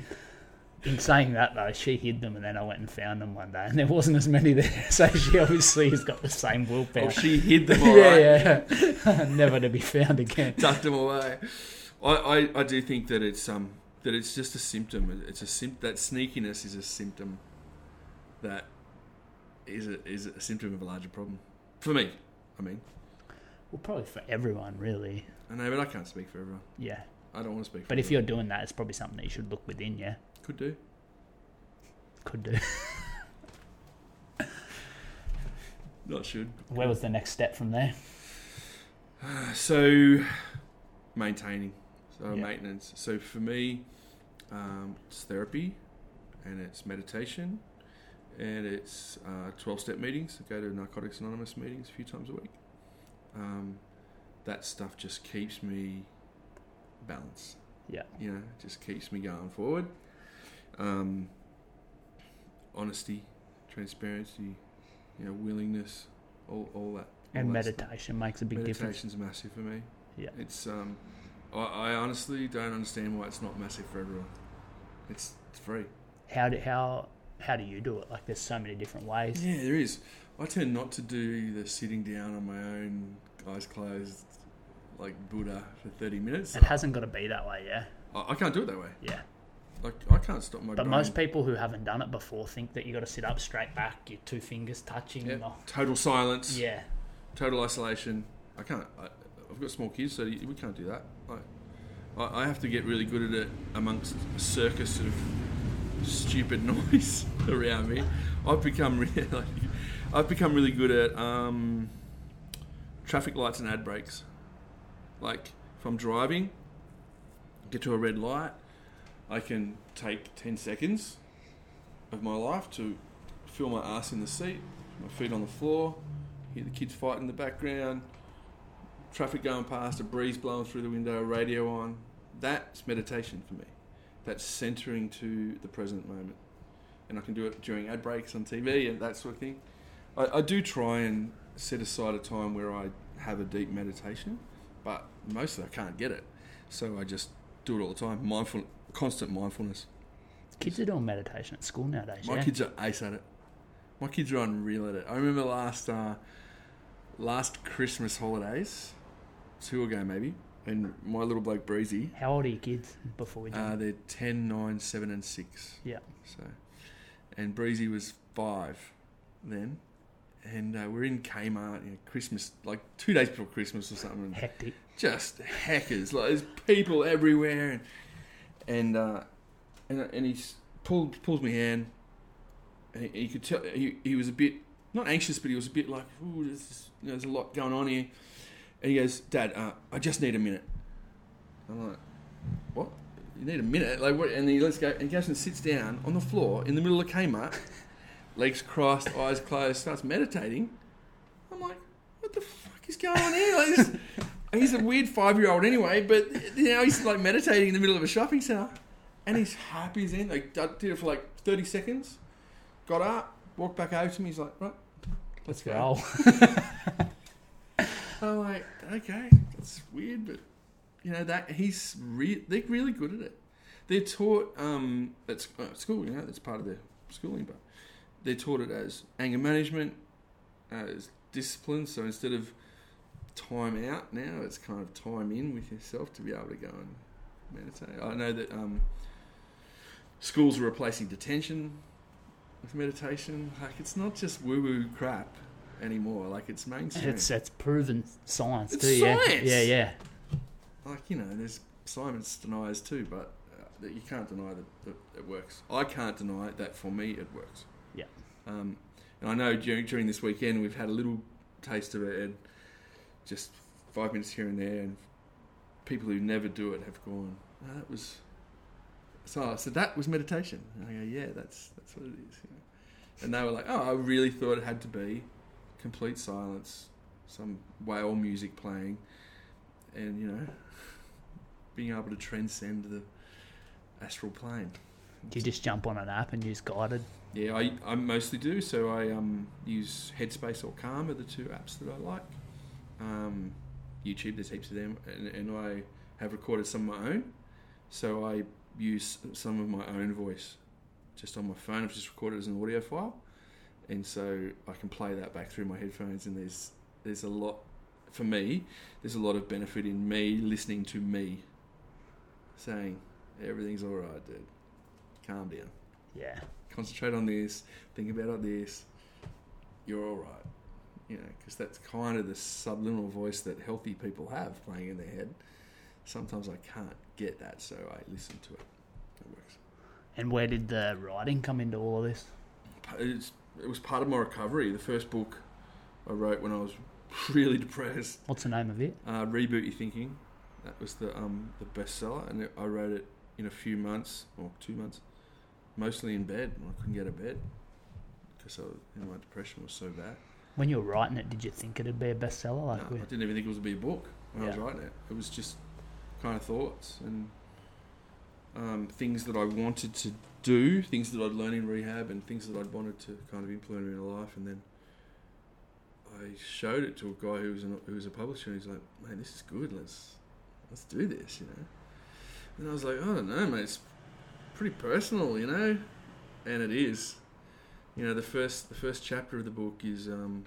In saying that though, she hid them, and then I went and found them one day, and there wasn't as many there. So she obviously has got the same willpower. Oh, she hid them all yeah, right. yeah, never to be found again. tucked them away. I, I, I do think that it's um that it's just a symptom. It's a sim- that sneakiness is a symptom that is a, is a symptom of a larger problem for me. I mean, Well, probably for everyone, really. I know, but I can't speak for everyone. Yeah, I don't want to speak. For but if everyone. you're doing that, it's probably something that you should look within. Yeah, could do, could do. not should. Where was the next step from there? So maintaining, so Yeah. maintenance. So for me, um, it's therapy, and it's meditation, and it's uh, twelve-step meetings. I go to Narcotics Anonymous meetings a few times a week. Um, that stuff just keeps me balanced. Yeah. You know, it just keeps me going forward. Um, honesty, transparency, you know, willingness, all, all that. all And that stuff. meditation makes a big difference. Meditation's massive for me. Yeah. It's um, I, I honestly don't understand why it's not massive for everyone. It's it's free. How do how how do you do it? Like, there's so many different ways. Yeah, there is. I tend not to do the sitting down on my own, eyes closed, like Buddha for thirty minutes. It hasn't got to be that way. Yeah, I, I can't do it that way. yeah. Like I can't stop my. But brain. most people who haven't done it before think that you got to sit up straight back, your two fingers touching. yeah, total silence, yeah. total isolation. I can't. I, I've got small kids, so we can't do that. I, I, I have to get really good at it amongst a circus of stupid noise around me. I've become really, like, I've become really good at um, traffic lights and ad breaks. Like if I'm driving, get to a red light, I can take ten seconds of my life to feel my ass in the seat, my feet on the floor, hear the kids fight in the background, traffic going past, a breeze blowing through the window, radio on. That's meditation for me. That's centering to the present moment. And I can do it during ad breaks on TV and that sort of thing. I, I do try and set aside a time where I have a deep meditation, but mostly I can't get it. So I just do it all the time. Mindful, constant mindfulness. Kids are doing meditation at school nowadays. My yeah. kids are ace at it. My kids are unreal at it. I remember last uh, last Christmas holidays, two ago maybe, and my little bloke Breezy, How old are your kids before we do? uh, they're 10, 9, 7 and 6. Yeah. So, and Breezy was 5 then. And uh, we're in Kmart, you know, Christmas, like two days before Christmas or something. Hectic. just hackers. Like there's people everywhere, and and uh, and, and he pulled pulls me hand, and he, he could tell he, he was a bit not anxious, but he was a bit like, "Ooh, there's, this- you know, there's a lot going on here." And he goes, "Dad, uh, I just need a minute." I'm like, "What? You need a minute?" Like what? And he lets go, and he goes and sits down on the floor in the middle of Kmart, legs crossed, eyes closed, starts meditating. I'm like, "What the fuck is going on here?" Like this, he's a weird five year old anyway, but you know he's like meditating in the middle of a shopping center, and he's happy as in. Like did it for like thirty seconds, got up, walked back over to me. He's like, right, let's go. Okay, that's weird, but you know that he's re- they're really good at it. They're taught um, at uh, school, you know, that's part of their schooling, but they're taught it as anger management, as discipline. So instead of time out now, it's kind of time in with yourself to be able to go and meditate. I know that um, schools are replacing detention with meditation. Like it's not just woo woo crap anymore. Like it's mainstream. It's it's proven science It's too. Yeah. science! Yeah. Yeah. like you know, there's science deniers too, but uh, you can't deny that, that it works. I can't deny that for me it works. Yeah. Um, and I know during during this weekend we've had a little taste of it, and just five minutes here and there, and people who never do it have gone. Oh, that was. So I said that was meditation. And I go, yeah, that's that's what it is. You know? And they were like, oh, I really thought it had to be complete silence, some whale music playing, and you know, being able to transcend the astral plane. Do you just jump on an app and use guided? Yeah, I, I mostly do. So I um, use Headspace or Calm are the two apps that I like. Um, YouTube, there's heaps of them, and, and I have recorded some of my own. So I use some of my own voice just on my phone. I've just recorded it as an audio file, and so I can play that back through my headphones. And there's there's a lot for me. There's a lot of benefit in me listening to me saying everything's all right, dude. Calm down. Yeah. Concentrate on this. Think about this. You're all right. You know, because that's kind of the subliminal voice that healthy people have playing in their head. Sometimes I can't get that, so I listen to it. It works. And where did the writing come into all of this? It's, it was part of my recovery. The first book I wrote when I was really depressed. What's the name of it? Uh, Reboot Your Thinking. That was the um, the bestseller, and it, I wrote it in a few months or two months, mostly in bed. I couldn't get out of bed because you know, my depression was so bad. When you were writing it, did you think it'd be a bestseller? Like, no, I didn't even think it was to be a book when I was writing it. It was just kind of thoughts and um, things that I wanted to do, things that I'd learned in rehab, and things that I'd wanted to kind of implement in my life. And then I showed it to a guy who was an, who was a publisher, and he's like, "Man, this is good. Let's let's do this," you know. And I was like, "I don't know, mate. It's pretty personal, you know," and it is. You know, the first the first chapter of the book is um,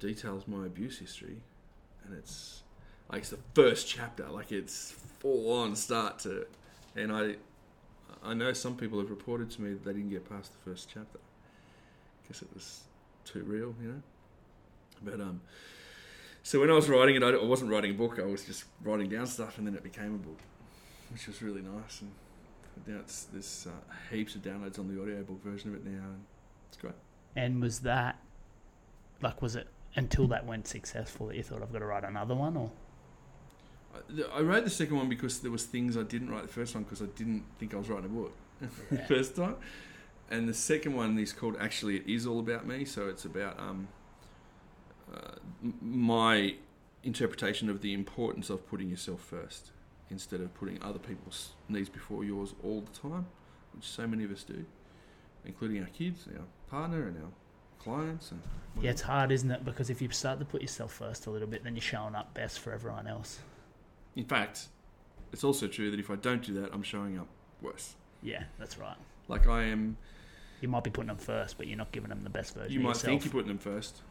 details my abuse history, and it's like it's the first chapter, like it's full on start to, and I, I know some people have reported to me that they didn't get past the first chapter because it was too real, you know. But um, so when I was writing it, I wasn't writing a book. I was just writing down stuff, and then it became a book, which was really nice. And now it's there's uh, heaps of downloads on the audiobook version of it now, and it's great. and was that like was it until that went successful that you thought I've got to write another one or? I- wrote the second one because there was things I didn't write the first one because I didn't think I was writing a book the Yeah. first time. And the second one is called Actually It Is All About Me. So it's about um, uh, my interpretation of the importance of putting yourself first instead of putting other people's needs before yours all the time, which so many of us do, including our kids, our partner, and our clients. And Yeah, it's hard, isn't it? Because if you start to put yourself first a little bit, then you're showing up best for everyone else. In fact, it's also true that if I don't do that, I'm showing up worse. Yeah, that's right. Like I am. You might be putting them first, but you're not giving them the best version of yourself. You might yourself. think you're putting them first,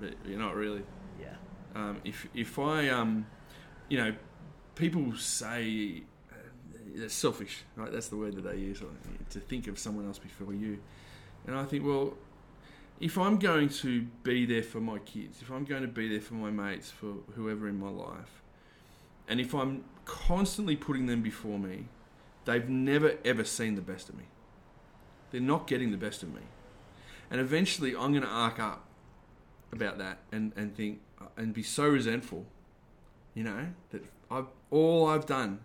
but you're not really. yeah, Um, if if I um, you know, people say uh, that's selfish, right? That's the word that they use to think of someone else before you. And I think, well, if I'm going to be there for my kids, if I'm going to be there for my mates, for whoever in my life, and if I'm constantly putting them before me, they've never ever seen the best of me. They're not getting the best of me. And eventually I'm going to arc up about that and, and think and be so resentful, you know, that I've all I've done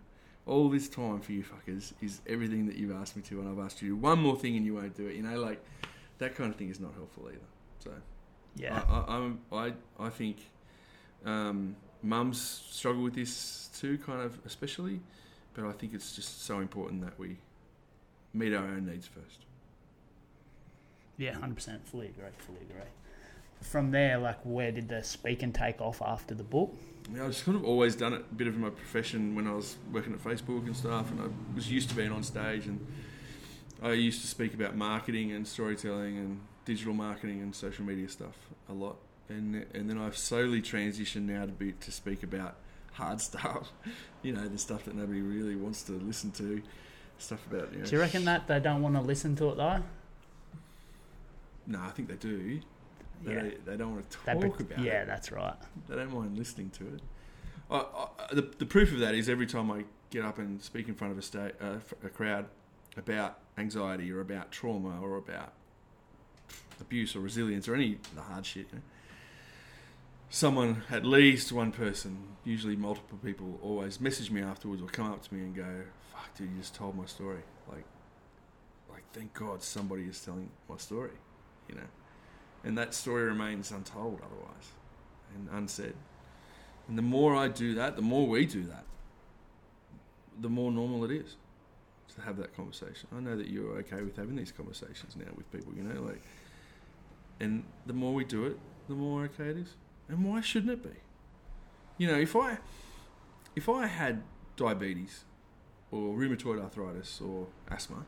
all this time for you fuckers is everything that you've asked me to, and I've asked you one more thing and you won't do it. You know, like that kind of thing is not helpful either. So yeah, I, I, I'm, I, I think um, mums struggle with this too, kind of especially, but I think it's just so important that we meet our own needs first. yeah, hundred percent. Fully agree. Fully agree. From there, like, where did the speak and take off after the book? Yeah, I've sort of always done it a bit of my profession when I was working at Facebook and stuff, and I was used to being on stage, and I used to speak about marketing and storytelling and digital marketing and social media stuff a lot, and and then I've slowly transitioned now to be to speak about hard stuff, you know, the stuff that nobody really wants to listen to, stuff about. You know, Do you reckon that they don't want to listen to it though? No, I think they do. They, Yeah. they don't want to talk pre- about it. yeah, that's right. They don't mind listening to it. I, I, the, the proof of that is every time I get up and speak in front of a, sta- uh, a crowd about anxiety or about trauma or about abuse or resilience or any of the hard shit, you know, someone, at least one person, usually multiple people, always message me afterwards or come up to me and go, "Fuck, dude, you just told my story." Like, like thank God somebody is telling my story, you know, and that story remains untold otherwise and unsaid. And the more I do that, the more we do that, the more normal it is to have that conversation. I know that you're okay with having these conversations now with people, you know, like, and the more we do it, the more okay it is. And why shouldn't it be? You know, if I, if I had diabetes, or rheumatoid arthritis, or asthma,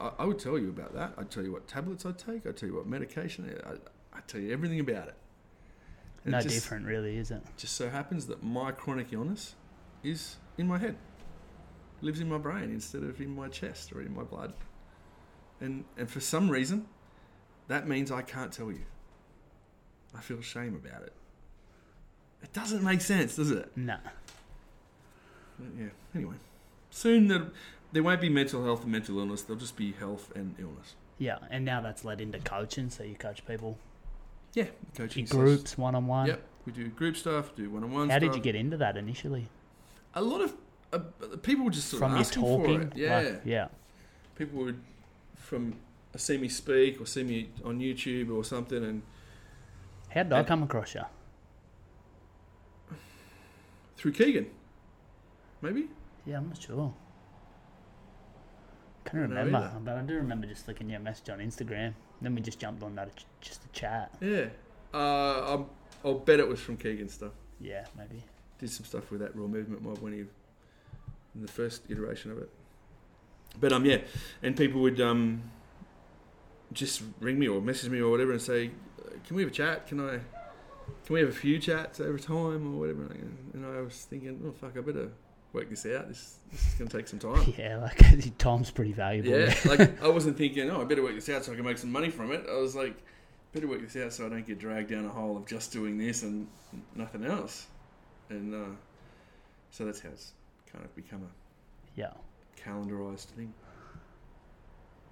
I, I would tell you about that. I'd tell you what tablets I take. I'd tell you what medication. I, I'd tell you everything about it. And No it just, different, really, is it? Just so happens that my chronic illness is in my head, lives in my brain instead of in my chest or in my blood. And and for some reason, that means I can't tell you. I feel shame about it. It doesn't make sense, does it? No. But yeah. Anyway, soon there, there won't be mental health and mental illness. There'll just be health and illness. Yeah, and now that's led into coaching, so you coach people Yeah, coaching in groups, one on one. Yep, we do group stuff, do one-on-one. How stuff. did you get into that initially? A lot of uh, people were just sort From of asking talking? for it. Yeah, Like, yeah. people would from see me speak or see me on YouTube or something, and How did I come across you? through Keegan, maybe. Yeah, I'm not sure. Can't don't know remember, either. but I do remember just looking at your message on Instagram. Then we just jumped on that ch- just to chat. Yeah, uh, I'm, I'll bet it was from Keegan stuff. Yeah, maybe. Did some stuff with that raw movement mob when he in the first iteration of it. But um, yeah, and people would um just ring me or message me or whatever and say, "Can we have a chat? Can I? Can we have a few chats over time or whatever?" And I was thinking, "Oh fuck, I better work this out. This, this is going to take some time." Yeah, like time's pretty valuable. Yeah, like I wasn't thinking, oh, I better work this out so I can make some money from it. I was like, better work this out so I don't get dragged down a hole of just doing this and nothing else. And uh, so that's how it's kind of become a yeah. calendarized thing.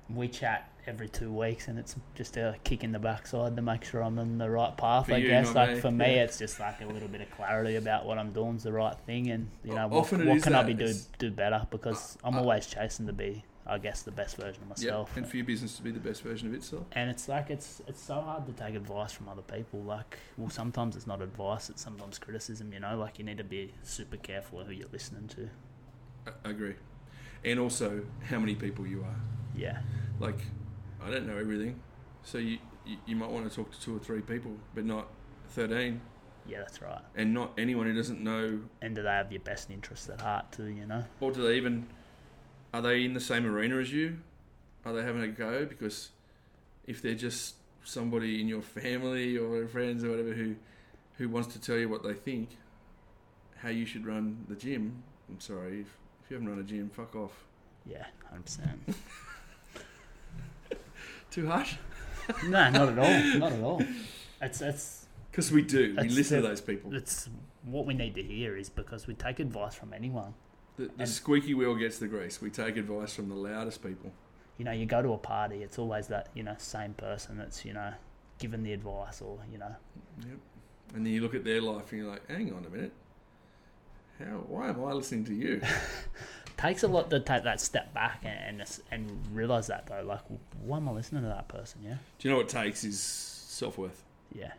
We chat every two weeks, and it's just a kick in the backside to make sure I'm on the right path. For I you, guess, like me. for me, Yeah. it's just like a little bit of clarity about what I'm doing is the right thing, and you know what, what can I be do It's- do better because I'm uh, always chasing to be, I guess, the best version of Yeah, myself. and for your business to be the best version of itself. And it's like it's it's so hard to take advice from other people. Like, well, sometimes it's not advice; it's sometimes criticism. You know, like you need to be super careful who you're listening to. I, I agree. And also how many people you are. Yeah, Like, I don't know everything, so you you, you might want to talk to two or three people, but not thirteen, yeah, that's right. and not anyone who doesn't know And do they have your best interests at heart too? You know. Or do they even are they in the same arena as you? Are they having a go? Because if they're just somebody in your family or friends or whatever who who wants to tell you what they think, how you should run the gym, I'm sorry, if, if you haven't run a gym, fuck off. Yeah, hundred percent. Too harsh? No, not at all. Not at all. It's it's Because we do. We That's listen to those people. it's what we need to hear is because we take advice from anyone. The, the squeaky wheel gets the grease. We take advice from the loudest people. You know, you go to a party, it's always that you know same person that's you know given the advice or you know Yep. And then you look at their life and you're like, hang on a minute. How? Why am I listening to you? takes a lot to take that step back and and, and realize that though. Like, why am I listening to that person? Yeah, Do you know what it takes is self worth. yeah,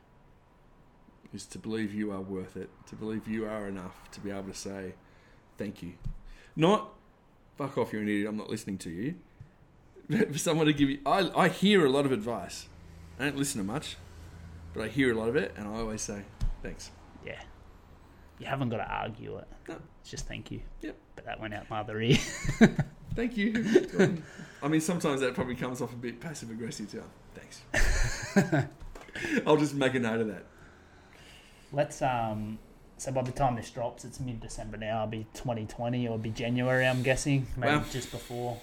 Is to believe you are worth it. To believe you are enough to be able to say thank you. Not fuck off, you're an idiot. I'm not listening to you. But for someone to give you, I I hear a lot of advice. I don't listen to much, but I hear a lot of it, and I always say thanks. yeah. You haven't got to argue it. No. It's just thank you. Yep. But that went out my other ear. Thank you. I mean, sometimes that probably comes off a bit passive aggressive too. Thanks. I'll just make a note of that. Let's um. So by the time this drops, it's mid December now. It'll be 2020 or it'll be January, I'm guessing. Maybe Wow. just before.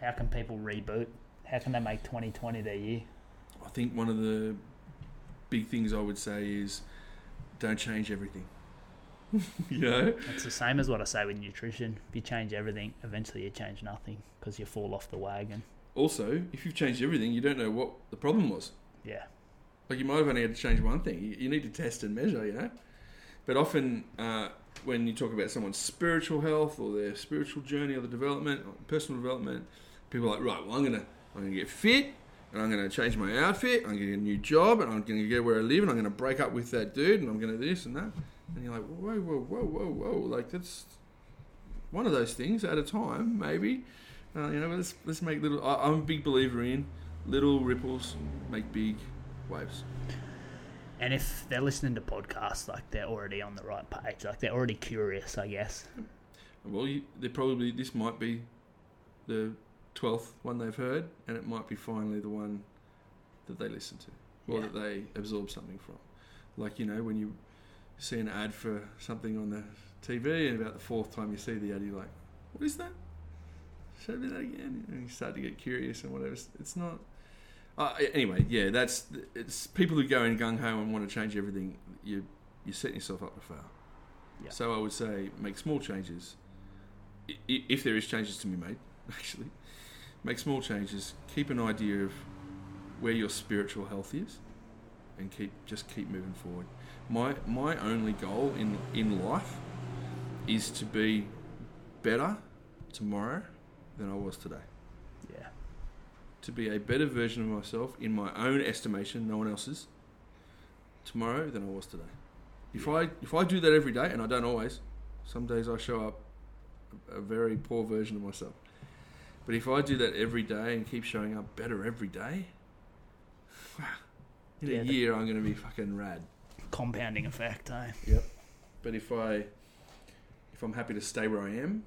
How can people reboot? How can they make 2020 their year? I think one of the big things I would say is don't change everything. you know? It's the same as what I say with nutrition. If you change everything, eventually you change nothing because you fall off the wagon. Also, if you've changed everything, you don't know what the problem was. Yeah, Like you might have only had to change one thing. You, need to test and measure, you know? But often, uh, when you talk about someone's spiritual health or their spiritual journey or the development, or personal development, people are like, right, well, I'm gonna, I'm gonna get fit, and I'm gonna change my outfit. I'm gonna get a new job, and I'm gonna get where I live, and I'm gonna break up with that dude, and I'm gonna this and that. And you're like, whoa, whoa, whoa, whoa, whoa, like that's one of those things at a time, maybe. Uh, you know, let's let's make little. I, I'm a big believer in little ripples make big waves. and if they're listening to podcasts, like they're already on the right page. Like they're already curious, I guess. Well, you, they probably this might be the twelfth one they've heard, and it might be finally the one that they listen to or Yeah. that they absorb something from. Like you know when you see an ad for something on the TV, and about the fourth time you see the ad, you're like, "What is that? Show me that again." And you start to get curious and whatever. It's- It's not. Uh, anyway, yeah, that's it's people who go in gung ho and want to change everything. You you're setting yourself up to fail. Yeah. So I would say make small changes. If there is changes to be made, actually, make small changes. Keep an idea of where your spiritual health is, and keep just keep moving forward. My my only goal in in life is to be better tomorrow than I was today. Yeah. To be a better version of myself in my own estimation, no one else's, tomorrow than I was today. If I if I do that every day, and I don't always, some days I show up a, a very poor version of myself. But if I do that every day and keep showing up better every day, in Yeah, a year I'm going to be fucking rad. Compounding effect, eh? Yep. But if I if I'm happy to stay where I am,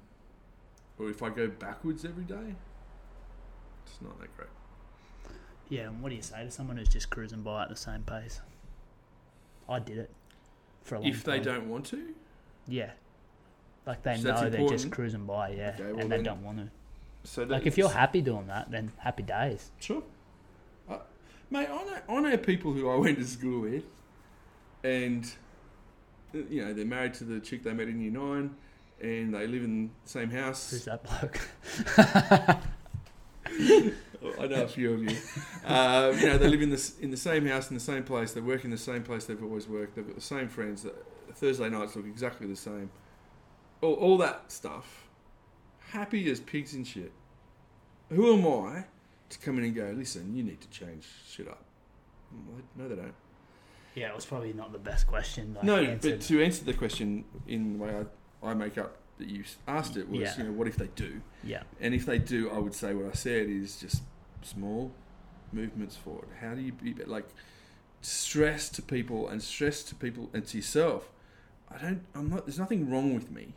or if I go backwards every day, it's not that great. Yeah, and what do you say to someone who's just cruising by at the same pace? I did it for a long time. If they time. don't want to, Yeah. Like they So know they're just cruising by, yeah, Okay, well and they then- don't want to. So Like if you're happy doing that, then happy days. Sure. Uh, mate, I know, I know people who I went to school with, and, uh, you know, they're married to the chick they met in year nine, and they live in the same house. Who's that bloke? I know a few of you. Uh, you know, they live in the, in the same house, in the same place, they work in the same place they've always worked, they've got the same friends, Thursday nights look exactly the same. All, all that stuff. Happy as pigs in shit. Who am I to come in and go, listen, you need to change shit up? No, they don't. Yeah, it was probably not the best question. No, answered. but to answer the question in the way I, I make up that you asked it was, Yeah. you know, what if they do? yeah, And if they do, I would say what I said is just small movements forward. How do you be like stress to people and stress to people and to yourself? I don't. I'm not. There's nothing wrong with me.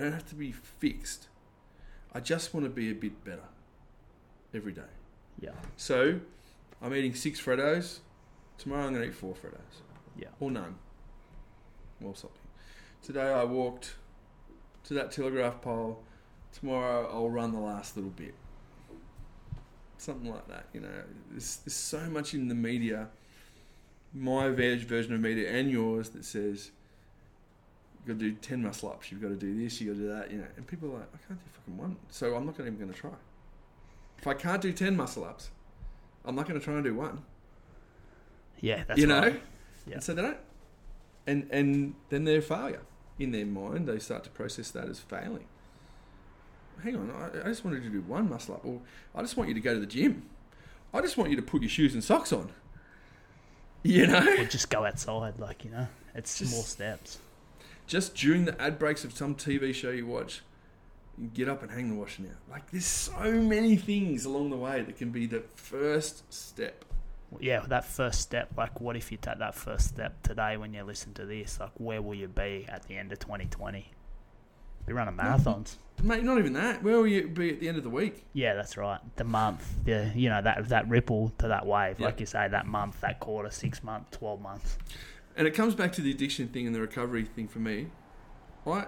I don't have to be fixed. I just want to be a bit better every day. yeah, So I'm eating six Freddos. Tomorrow I'm going to eat four Freddos. Yeah. Or none. Or something. Today I walked to that telegraph pole. Tomorrow I'll run the last little bit. Something like that, you know. There's, there's so much in the media, my ver- version of media and yours, that says you've got to do 10 muscle ups, you've got to do this, you've got to do that, you know. And people are like, I can't do fucking one. So I'm not even going to try. If I can't do 10 muscle ups, I'm not going to try and do one. yeah. That's you know? right. Yeah. And so they don't. And, and then they're a failure. In their mind, they start to process that as failing. Hang on, I, I just wanted you to do one muscle up, or I just want you to go to the gym. I just want you to put your shoes and socks on. You know? Or just go outside, like you know, it's Just- small steps. Just during the ad breaks of some TV show you watch, you get up and hang the washing out. Like there's so many things along the way that can be the first step. Yeah, that first step. Like, what if you take that first step today when you listen to this? Like, where will you be at the end of 2020? Be running marathons. Mate, not even that. Where will you be at the end of the week? Yeah, that's right. The month, the you know that that ripple to that wave, Yeah. like you say, that month, that quarter, six month, twelve months. And it comes back to the addiction thing and the recovery thing for me. I,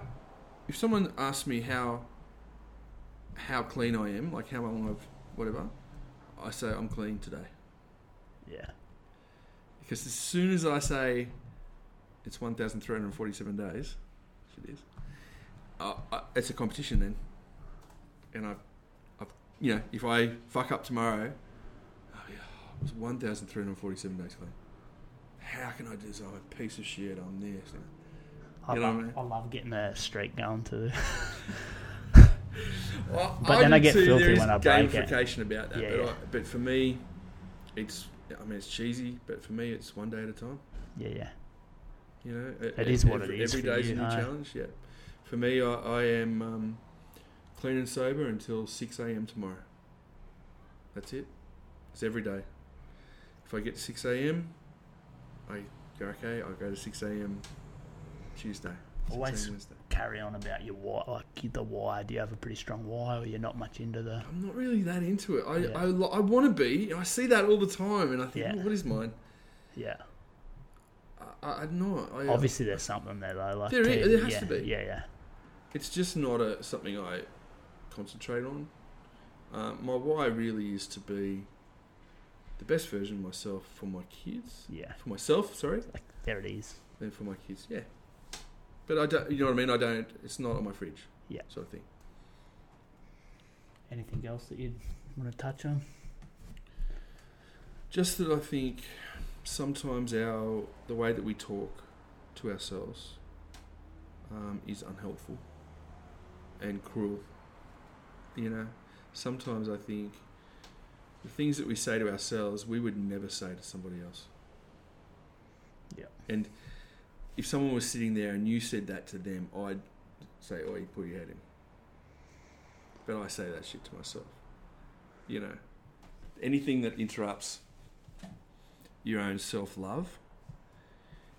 if someone asks me how, how clean I am, like how long I've whatever, I say I'm clean today. Yeah, Because as soon as I say it's 1,347 days, which it is, uh, uh, it's a competition then. And I've, I've, you know, if I fuck up tomorrow, oh yeah, it was 1,347 days clean. How can I do this? I'm a piece of shit. I'm this. I, You know love, what I mean? I love getting the streak going too. Well, But then I get filthy when I break it. gamification about that. Yeah, but, yeah. I, but for me, it's. I mean, it's cheesy, but for me, it's one day at a time. yeah, yeah, You know, It e- is what it every, is Every day's you, a new challenge. Yeah. For me, I, I am um, clean and sober until six a.m. tomorrow. That's it. It's every day. If I get to six a.m., I go okay. I'll go to six a.m. Tuesday. Always carry on about your why, like the why. Do you have a pretty strong why, or you're not much into the? I'm not really that into it. I Yeah. I, I want to be. I see that all the time, and I think, Yeah. "Oh, what is mine? Yeah, I, I, I'm not. I, obviously there's something there though. Like There is- there has yeah, to be. Yeah, yeah, It's just not a something I concentrate on. Uh, my why really is to be the best version of myself for my kids. yeah. For myself, sorry, Like there it is. and for my kids. Yeah. But I don't. You know what I mean? I don't. It's not on my fridge. Yeah. Sort of thing. Anything else that you'd want to touch on? Just that I think sometimes our the way that we talk to ourselves um, is unhelpful and cruel. You know, sometimes I think the things that we say to ourselves we would never say to somebody else. Yeah. And if someone was sitting there and you said that to them, I'd say, "Oh, you put your head in." But I say that shit to myself. You know, anything that interrupts your own self love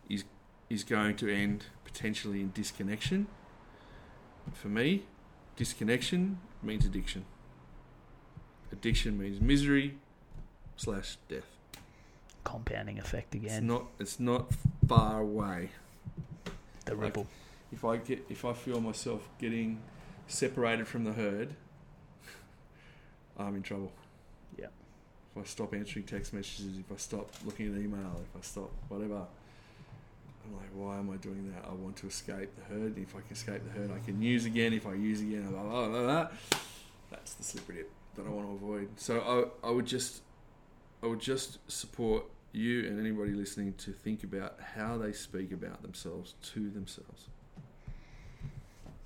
is is going to end potentially in disconnection. For me, disconnection means addiction. Addiction means misery slash death. Compounding effect It's again. not it's not far away. the like- ripple. If I get if I feel myself getting separated from the herd, I'm in trouble. Yeah. If I stop answering text messages, if I stop looking at email, if I stop whatever, I'm like, why am I doing that? I want to escape the herd. If I can escape the herd, I can use again. If I use again, blah blah blah. blah. That's the slippery dip that I want to avoid. So I I would just I would just support you and anybody listening to think about how they speak about themselves to themselves.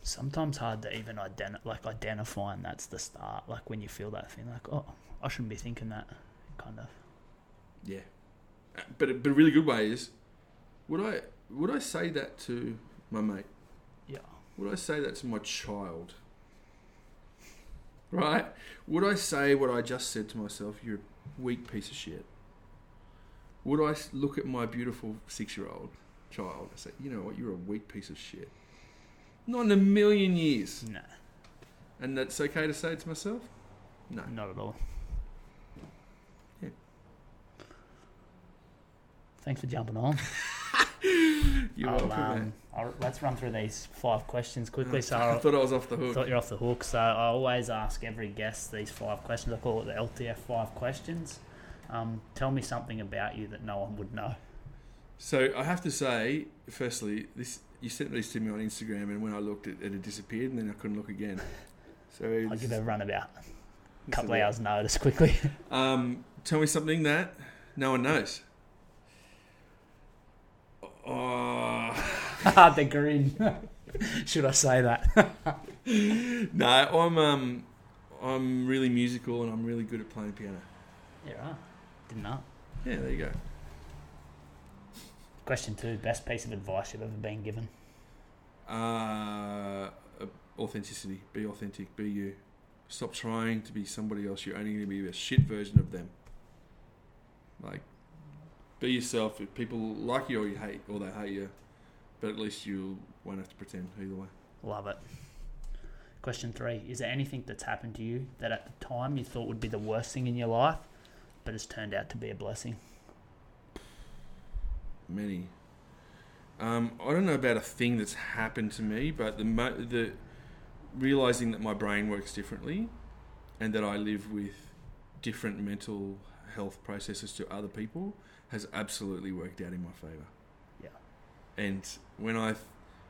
Sometimes hard to even identi- like identifying that's the start. Like when you feel that thing, like oh, I shouldn't be thinking that. Kind of. Yeah, Uh, but a, but a really good way is, would I would I say that to my mate? Yeah. Would I say that to my child? Right? Would I say what I just said to myself? You're a weak piece of shit. Would I look at my beautiful six-year-old child and say, you know what, you're a weak piece of shit? Not in a million years. Nah, And that's okay to say it to myself? No. not at all. Yeah. Thanks for jumping on. You're I'll, welcome, man. I'll, let's run through these five questions quickly. So I I'll, thought I was off the hook. thought you're off the hook. So I always ask every guest these five questions. I call it the LTF five questions. Um, tell me something about you that no one would know. So I have to say, firstly, this you sent these to me on Instagram, and when I looked, it, it had disappeared, and then I couldn't look again. So I'll this give is- everyone about a couple of hours notice quickly. Um, tell me something that no one knows. Oh, the grin. Should I say that? no, I'm um, I'm really musical, and I'm really good at playing piano. yeah, right. Didn't know. Yeah, there you go. Question two: Best piece of advice you've ever been given? Uh, authenticity. Be authentic. Be you. Stop trying to be somebody else. You're only going to be a shit version of them. Like, be yourself. If people like you or you hate, or they hate you, but at least you won't have to pretend either way. Love it. Question three: Is there anything that's happened to you that at the time you thought would be the worst thing in your life, but has turned out to be a blessing? Many. Um, I don't know about a thing that's happened to me, but the the realizing that my brain works differently, and that I live with different mental health processes to other people has absolutely worked out in my favor. And when I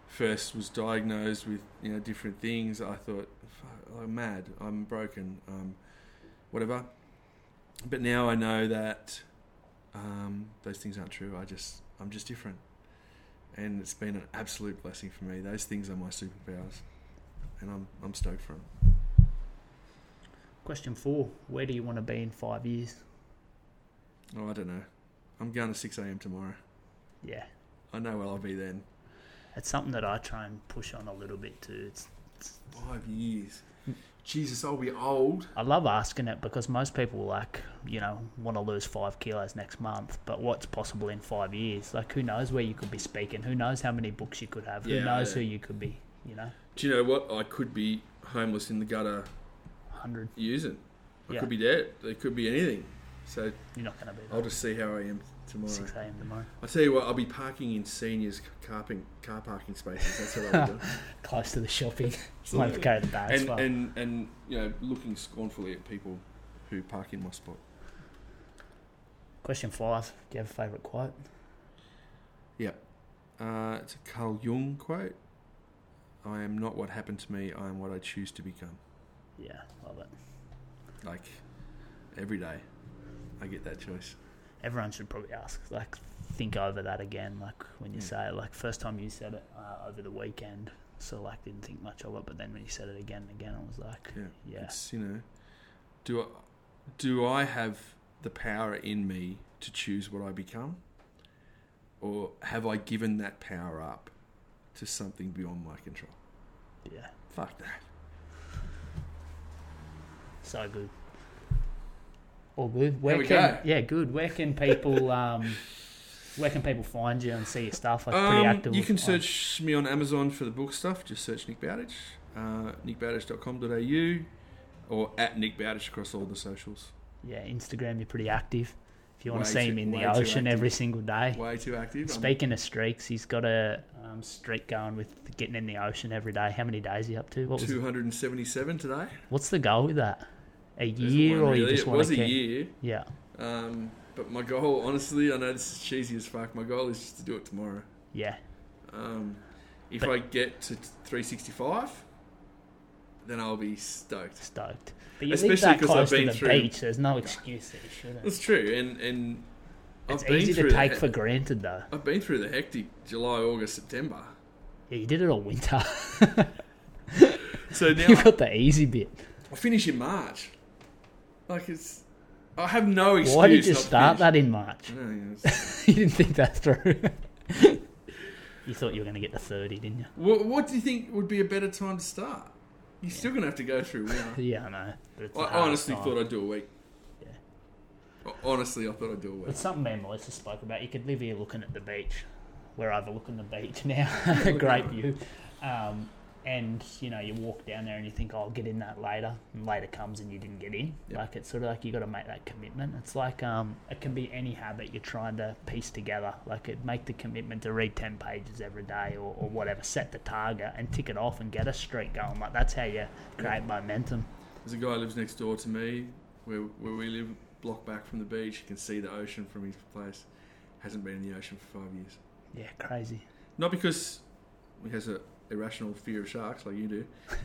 first was diagnosed with you know different things, I thought I'm mad, I'm broken, um, whatever. But now I know that um, those things aren't true. I just I'm just different, and it's been an absolute blessing for me. Those things are my superpowers, and I'm I'm stoked for them. Question four: Where do you want to be in five years? Oh, I don't know. I'm going to 6 a.m. tomorrow. Yeah, I know where I'll be then. it's something that I try and push on a little bit too. It's Five years. Jesus, I'll be old. I love asking it because most people like you know want to lose five kilos next month, but what's possible in five years? Like who knows where you could be speaking? Who knows how many books you could have? Yeah, who knows who you could be? You know, Do you know what? I could be homeless in the gutter hundred. using. I Yeah. could be dead. It could be anything. So You're not going to be I'll just see how I am tomorrow. six a.m. tomorrow. I tell you what, I'll be parking in seniors car, parking, car parking spaces. That's what I'll be doing. Close to the shopping. Absolutely. Won't have to carry the bags. and, far. and and you know, looking scornfully at people who park in my spot. Question five. Do you have a favourite quote? Uh, it's a Carl Jung quote. I am not what happened to me. I am what I choose to become. Yeah, love it. Like every day, I get that choice. Everyone should probably ask, like, think over that again. Like when you Yeah. say it, like first time you said it uh, over the weekend, so like didn't think much of it, but then when you said it again and again, I was like, Yeah. yeah, It's you know, do I, do I have the power in me to choose what I become, or have I given that power up to something beyond my control? yeah, Fuck that. so good. All good. Where we can go. yeah, good. Where can people um, where can people find you and see your stuff? Like pretty Um, active. you can search me on Amazon for the book stuff. Just search Nick Bowditch, uh, nickbowditch.com.au, or at Nick Bowditch across all the socials. Yeah, Instagram. You're pretty active. If you want Way to see too- him in the ocean every single day. Way too active. I'm- Speaking of streaks, he's got a um, streak going with getting in the ocean every day. How many days are you up to? What was 277 today. What's the goal with that? A year, or you just it want was to a keep? year. Yeah, Um, but my goal, honestly, I know this is cheesy as fuck. My goal is just to do it tomorrow. yeah. Um, if But- I get to 365, then I'll be stoked. Stoked. But you Especially because I've been the through- beach. There's no excuse that you shouldn't. That's true, and and It's I've been easy to the take for granted, though. I've been through the hectic July, August, September. Yeah, you did it all winter. So now you got the easy bit. I finish in March. Like it's, I have no excuse. Why did you not start that in March? I know, yeah, it's- you didn't think that through. you thought you were going to get to 30, didn't you? what, what do you think would be a better time to start? You're still gonna have to go through winter. Yeah, I know. But it's I honestly time. thought I'd do a week. Yeah. Honestly, I thought I'd do a week. It's something me and Melissa spoke about. You could live here looking at the beach. We're overlooking the beach now. Great view. Um, and, you know, you walk down there and you think, oh, I'll get in that later. And later comes and you didn't get in. Yep. Like, it's sort of like you got to make that commitment. It's like um, it can be any habit you're trying to piece together. Like, it, make the commitment to read 10 pages every day or, or whatever. Set the target and tick it off and get a streak going. Like, that's how you create momentum. There's a guy who lives next door to me, where where we live, block back from the beach. You can see the ocean from his place. Hasn't been in the ocean for five years. Yeah, crazy. Not because he has a irrational fear of sharks like you do.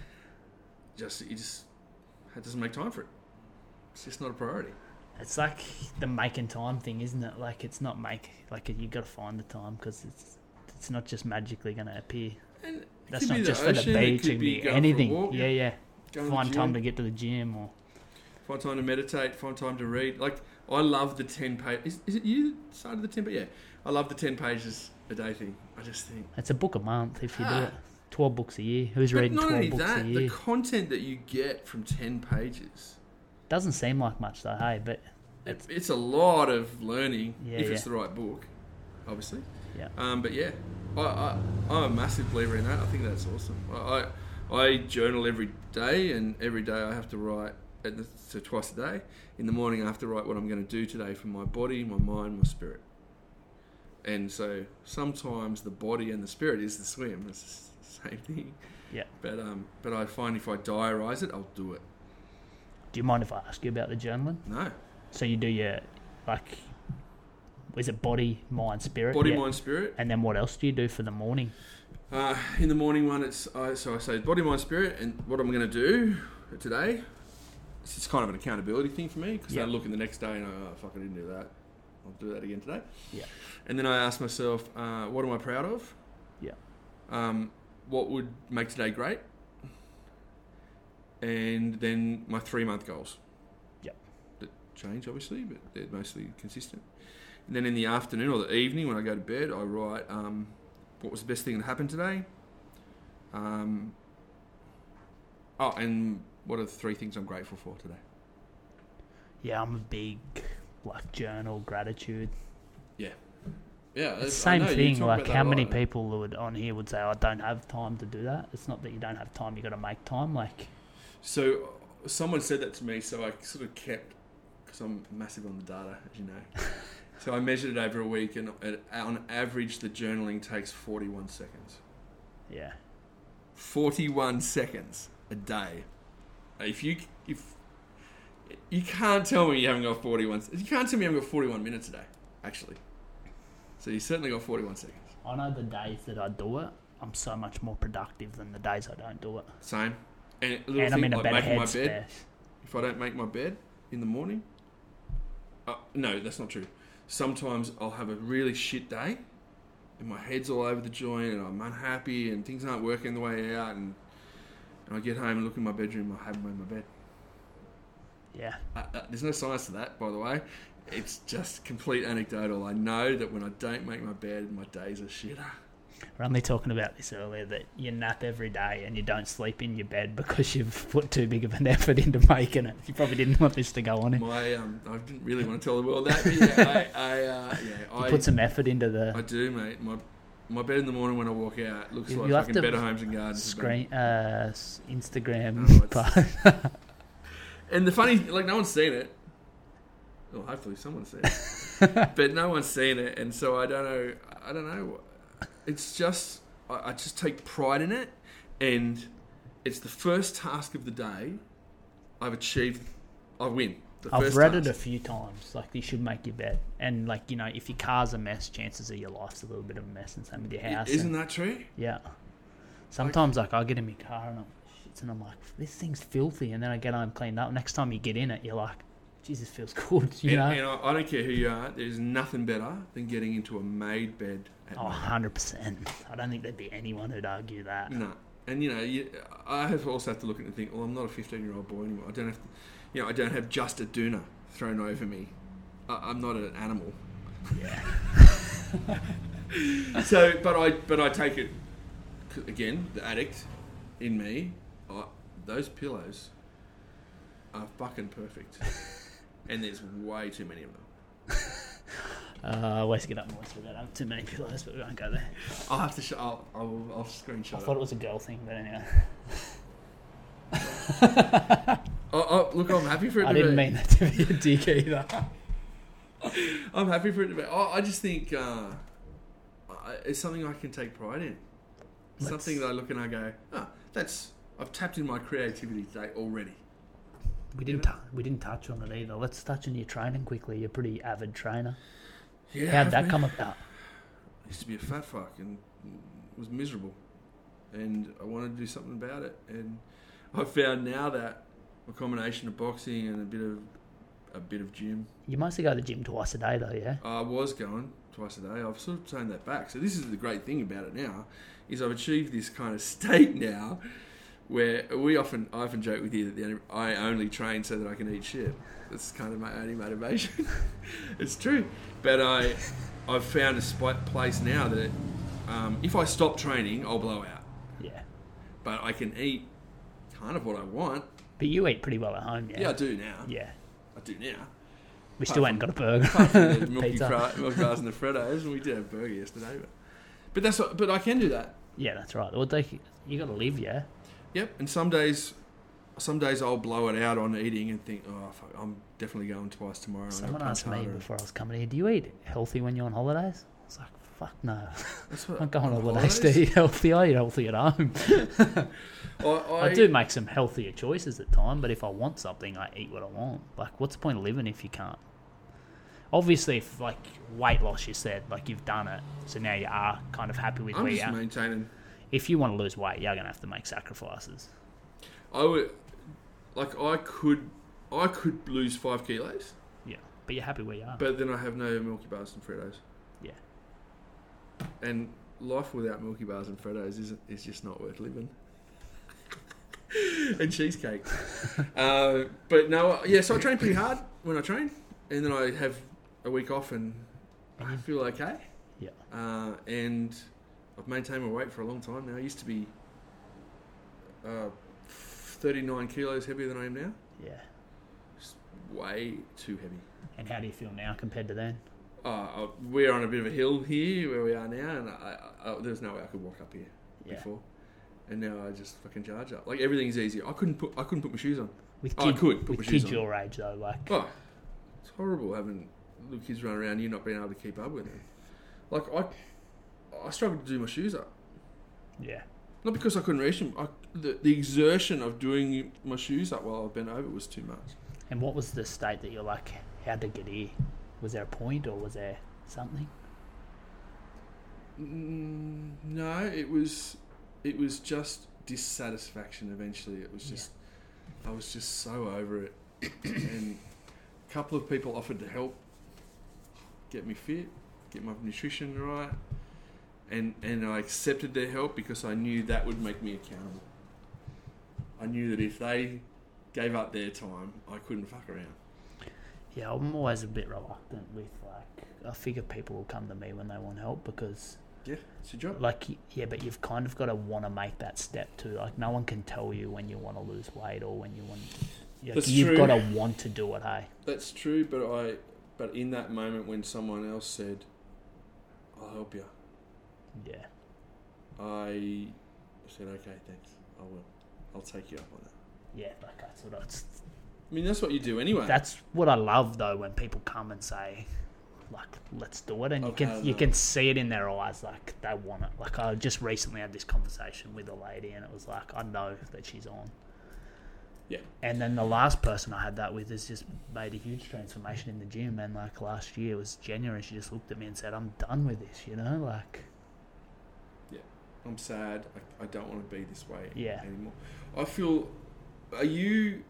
just he just it doesn't make time for it. It's just not a priority. It's like the making time thing, isn't it? Like it's not make like you got to find the time because it's it's not just magically going to appear. And That's not just the for the beach. It could be be going for a anything. walk, yeah, yeah. Go to Find time to get to the gym or find time to meditate, find time to read. Like I love the ten page. Is, is it you started the ten? But yeah, I love the ten pages a day thing. I just think. it's a book a month if you do Ah. it. Twelve books a year. Who's But reading not twelve only books a that, the content that you get from ten pages. Doesn't seem like much though. Hey, but It's, it's a lot of learning Yeah, if it's the right book, obviously. Yeah. Um, but yeah, I, I, I'm a massive believer in that. I think that's awesome. I, I, I journal every day, and every day I have to write, at the, so twice a day. In the morning, I have to write what I'm going to do today for my body, my mind, my spirit. And so sometimes the body and the spirit is the swim. It's same thing. Yeah. But um, but I find if I diarise it, I'll do it. do you mind if I ask you about the journaling? No. So you do your like, is it body, mind, spirit? Body, Yeah. mind, spirit. And then what else do you do for the morning? Uh, in the morning one, it's I so I say body, mind, spirit, and what I'm going to do today. It's kind of an accountability thing for me because Yeah. I look in the next day and I oh fuck I didn't do that. I'll do that again today. Yeah. And then I ask myself, uh, what am I proud of? Yeah. Um, what would make today great? And then my three month goals. Yep. That change obviously, but they're mostly consistent. And then in the afternoon or the evening when I go to bed, I write um, what was the best thing that happened today. Um, Oh, and what are the three things I'm grateful for today? Yeah, I'm a big like journal gratitude. Yeah, It's the same thing. Like how many people would on here would say, "I don't have time to do that." It's not that you don't have time; you got to make time. Like, So someone said that to me, so I sort of kept because I'm massive on the data, as you know. so I measured it over a week, and on average, the journaling takes 41 seconds. yeah, 41 seconds a day. If you if you can't tell me you haven't got 41, you can't tell me you haven't got 41 minutes a day, actually. So you certainly got 41 seconds. I know the days that I do it, I'm so much more productive than the days I don't do it. Same. And and I'm thing in a like better making my bed. if I don't make my bed in the morning, uh, no, that's not true. Sometimes I'll have a really shit day, and my head's all over the joint, and I'm unhappy, and things aren't working the way out, and, and I get home and look in my bedroom, I haven't made my bed. Yeah, Uh, uh, there's no science to that, by the way. It's just complete anecdotal. I know that when I don't make my bed, my days are shitter. we're only talking about this earlier that you nap every day and you don't sleep in your bed because you've put too big of an effort into making it. You probably didn't want this to go on. My, um, I didn't really want to tell the world that, yeah, I, I, uh, yeah, You I, put some effort into the I do, mate. My my bed in the morning when I walk out looks You- like fucking Better Homes and Gardens. screen, uh, Instagram Oh. And the funny, like, no one's seen it. Well, hopefully someone's seen it, but no one's seen it, and so I don't know. I don't know. It's just I, I just take pride in it, and it's the first task of the day. I've achieved. I win. The I've read it a few times. Like you should make your bed, and like you know, if your car's a mess, chances are your life's a little bit of a mess, and same with your house. Isn't and- that true? Yeah. Sometimes like I get in my car and I'm and I'm like, this thing's filthy, and then I get home cleaned up. Next time you get in it, you're like, Jesus feels good, you and, know. and I, I don't care who you are. There's nothing better than getting into a made bed. At Oh, 100 percent. I don't think there'd be anyone who'd argue that. No, and you know, you, I have also have to look at it and think, well, I'm not a 15 year old boy anymore. I don't have, to, you know, I don't have just a doona thrown over me. I, I'm not an animal. Yeah. So, but I, but I take it, again, the addict in me. I, those pillows are fucking perfect, and there's way too many of them. Uh, I always get up and that I have too many pillows, but we won't go there. I'll have to. Sh- I'll, I'll, I'll screenshot I thought it was a girl thing, but anyway. Oh, oh, look, I'm happy for it. I to didn't be. mean that to be a dick either. I'm happy for it to be. Oh, I just think uh, it's something I can take pride in. Let's- Something that I look and I go, ah, that's I've tapped in my creativity today already. We didn't. we didn't touch on it either. Let's touch on your training quickly. You're a pretty avid trainer. Yeah, How'd that been- come about? I used to be a fat fuck and was miserable, and I wanted to do something about it. And I found now that a combination of boxing and a bit of a bit of gym. You mostly go to the gym twice a day, though, yeah. I was going twice a day. I've sort of turned that back. So this is the great thing about it now, is I've achieved this kind of state now, where we often I often joke with you that the only, I only train so that I can eat shit. That's kind of my only motivation. it's true, but I I've found a spot place now that um, if I stop training, I'll blow out. Yeah. But I can eat kind of what I want. But you eat pretty well at home, yeah. Yeah, I do now. Yeah. I do now. We still ain't got a burger. The milky cra- milk and the Freddos, and we did have a burger yesterday. But, but that's what, but I can do that. Yeah, that's right. Well, they, you got to live, yeah. Yep. And some days, some days I'll blow it out on eating and think, oh, fuck, I'm definitely going twice tomorrow. and Someone asked me harder. before I was coming here, do you eat healthy when you're on holidays? I was like, fuck no. I'm going on holidays to eat healthy. I eat healthy at home. I, I, I do make some healthier choices at time, but if I want something, I eat what I want. Like, what's the point of living if you can't? Obviously, if like weight loss, you said like you've done it, so now you are kind of happy with I'm where you just are. maintaining. If you want to lose weight, you're gonna have to make sacrifices. I would, like, I could, I could lose five kilos, Yeah, but you're happy where you are. but then I have no Milky Bars and Freddos. Yeah. And life without Milky Bars and Freddos is is just not worth living. and cheesecake. uh, but no, yeah. So I train pretty hard when I train, and then I have a week off, and I feel okay. Yeah. Uh, and I've maintained my weight for a long time now. I used to be uh, 39 kilos heavier than I am now. Yeah. Just way too heavy. And how do you feel now compared to then? Uh, uh, we're on a bit of a hill here where we are now, and I, I, I, there's no way I could walk up here Yeah. before. And now I just fucking charge up. Like everything's easy. I couldn't put I couldn't put my shoes on. With Oh, I could put with kids your age though, like Oh, it's horrible having little kids run around you not being able to keep up with them. Like I, I struggled to do my shoes up. yeah, Not because I couldn't reach them. I, the, the exertion of doing my shoes up while I bent over was too much. And what was the state that you're like, how to get here? Was there a point or was there something? Mm, no, it was it was just dissatisfaction. Eventually, it was Yeah. just I was just so over it, and a couple of people offered to help get me fit, get my nutrition right, and and I accepted their help because I knew that would make me accountable. I knew that if they gave up their time, I couldn't fuck around. Yeah, I'm always a bit reluctant with like, I figure people will come to me when they want help because, Yeah, it's your job. like, yeah, but you've kind of got to want to make that step too. Like, no one can tell you when you want to lose weight or when you want. Like, That's you've true. got to want to do it. Hey, That's true, but I, but in that moment when someone else said, "I'll help you," yeah, I said, "Okay, thanks. I will. I'll take you up on that." yeah, like that's what it's. I mean, that's what you do anyway. That's what I love though when people come and say, like, let's do it, and you I've can you that. can see it in their eyes, like they want it. Like I just recently had this conversation with a lady, and it was like I know that she's on. Yeah. And then the last person I had that with has just made a huge transformation in the gym, and like last year was January, she just looked at me and said, "I'm done with this," you know, like I'm sad. I, I don't want to be this way Yeah. anymore. I feel. Are you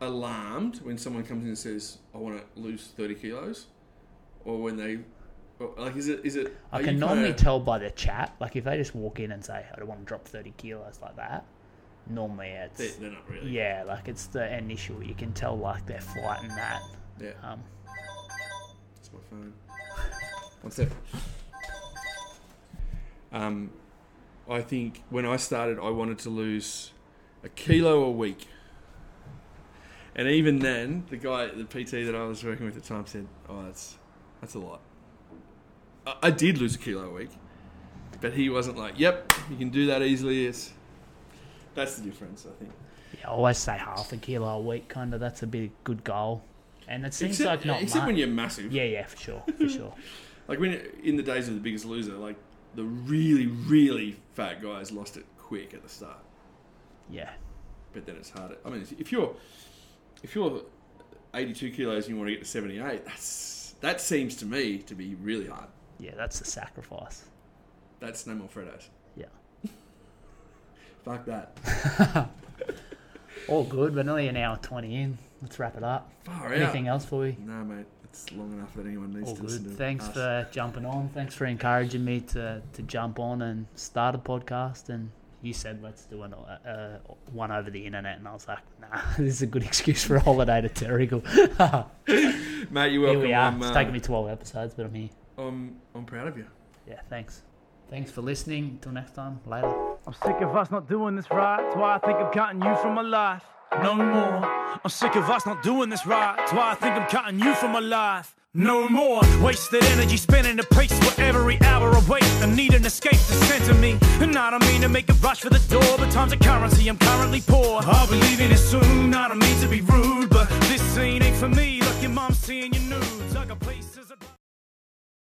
alarmed when someone comes in and says, "I want to lose thirty kilos," or when they, like, is it is it? I can normally kinda- tell by the chat. Like if they just walk in and say, "I don't want to drop 30 kilos," like that, normally it's They're, they're not really. Yeah, like it's the initial. You can tell like they're fighting that. Yeah. Um, That's my phone. One sec. Um, I think when I started, I wanted to lose a kilo a week. And even then, the guy, the PT that I was working with at the time said, "Oh, that's that's a lot." I, I did lose a kilo a week, but he wasn't like, "Yep, you can do that easily." It's that's the difference, I think. yeah, I always say half a kilo a week. Kind of that's a big good goal, and it seems except like not except much. when you're massive. yeah, yeah, for sure, for sure. Like when in the days of the Biggest Loser, like the really, really fat guys lost it quick at the start, Yeah, but then it's harder. I mean, if you're if you're 82 kilos and you want to get to 78, that's that seems to me to be really hard. yeah, that's the sacrifice. That's no more Freddos. Yeah, Fuck that. all good. We're nearly an hour twenty in. Let's wrap it up. Far Anything out. else for you? No, mate. It's long enough that anyone needs All to listen good. to. Thanks us. for jumping on. Thanks for encouraging me to, to jump on and start a podcast. And you said let's do an, uh, one over the internet, and I was like, nah, this is a good excuse for a holiday to Terrigal. mate. You're here welcome. we are. I'm, It's uh, taken me twelve episodes, but I'm here. I'm I'm proud of you. Yeah, thanks. Thanks for listening. Until next time. Later. I'm sick of us not doing this right. That's why I think I'm cutting you from my life. No more. I'm sick of us not doing this right. That's why I think I'm cutting you from my life. No more wasted energy spinning the pace where every hour waste. I need an escape to center me. And I don't mean to make a rush for the door, but time's a currency. I'm currently poor. I'll be leaving it soon. I don't mean to be rude, but this scene ain't for me. Look, your mom's seeing your nudes. I got places.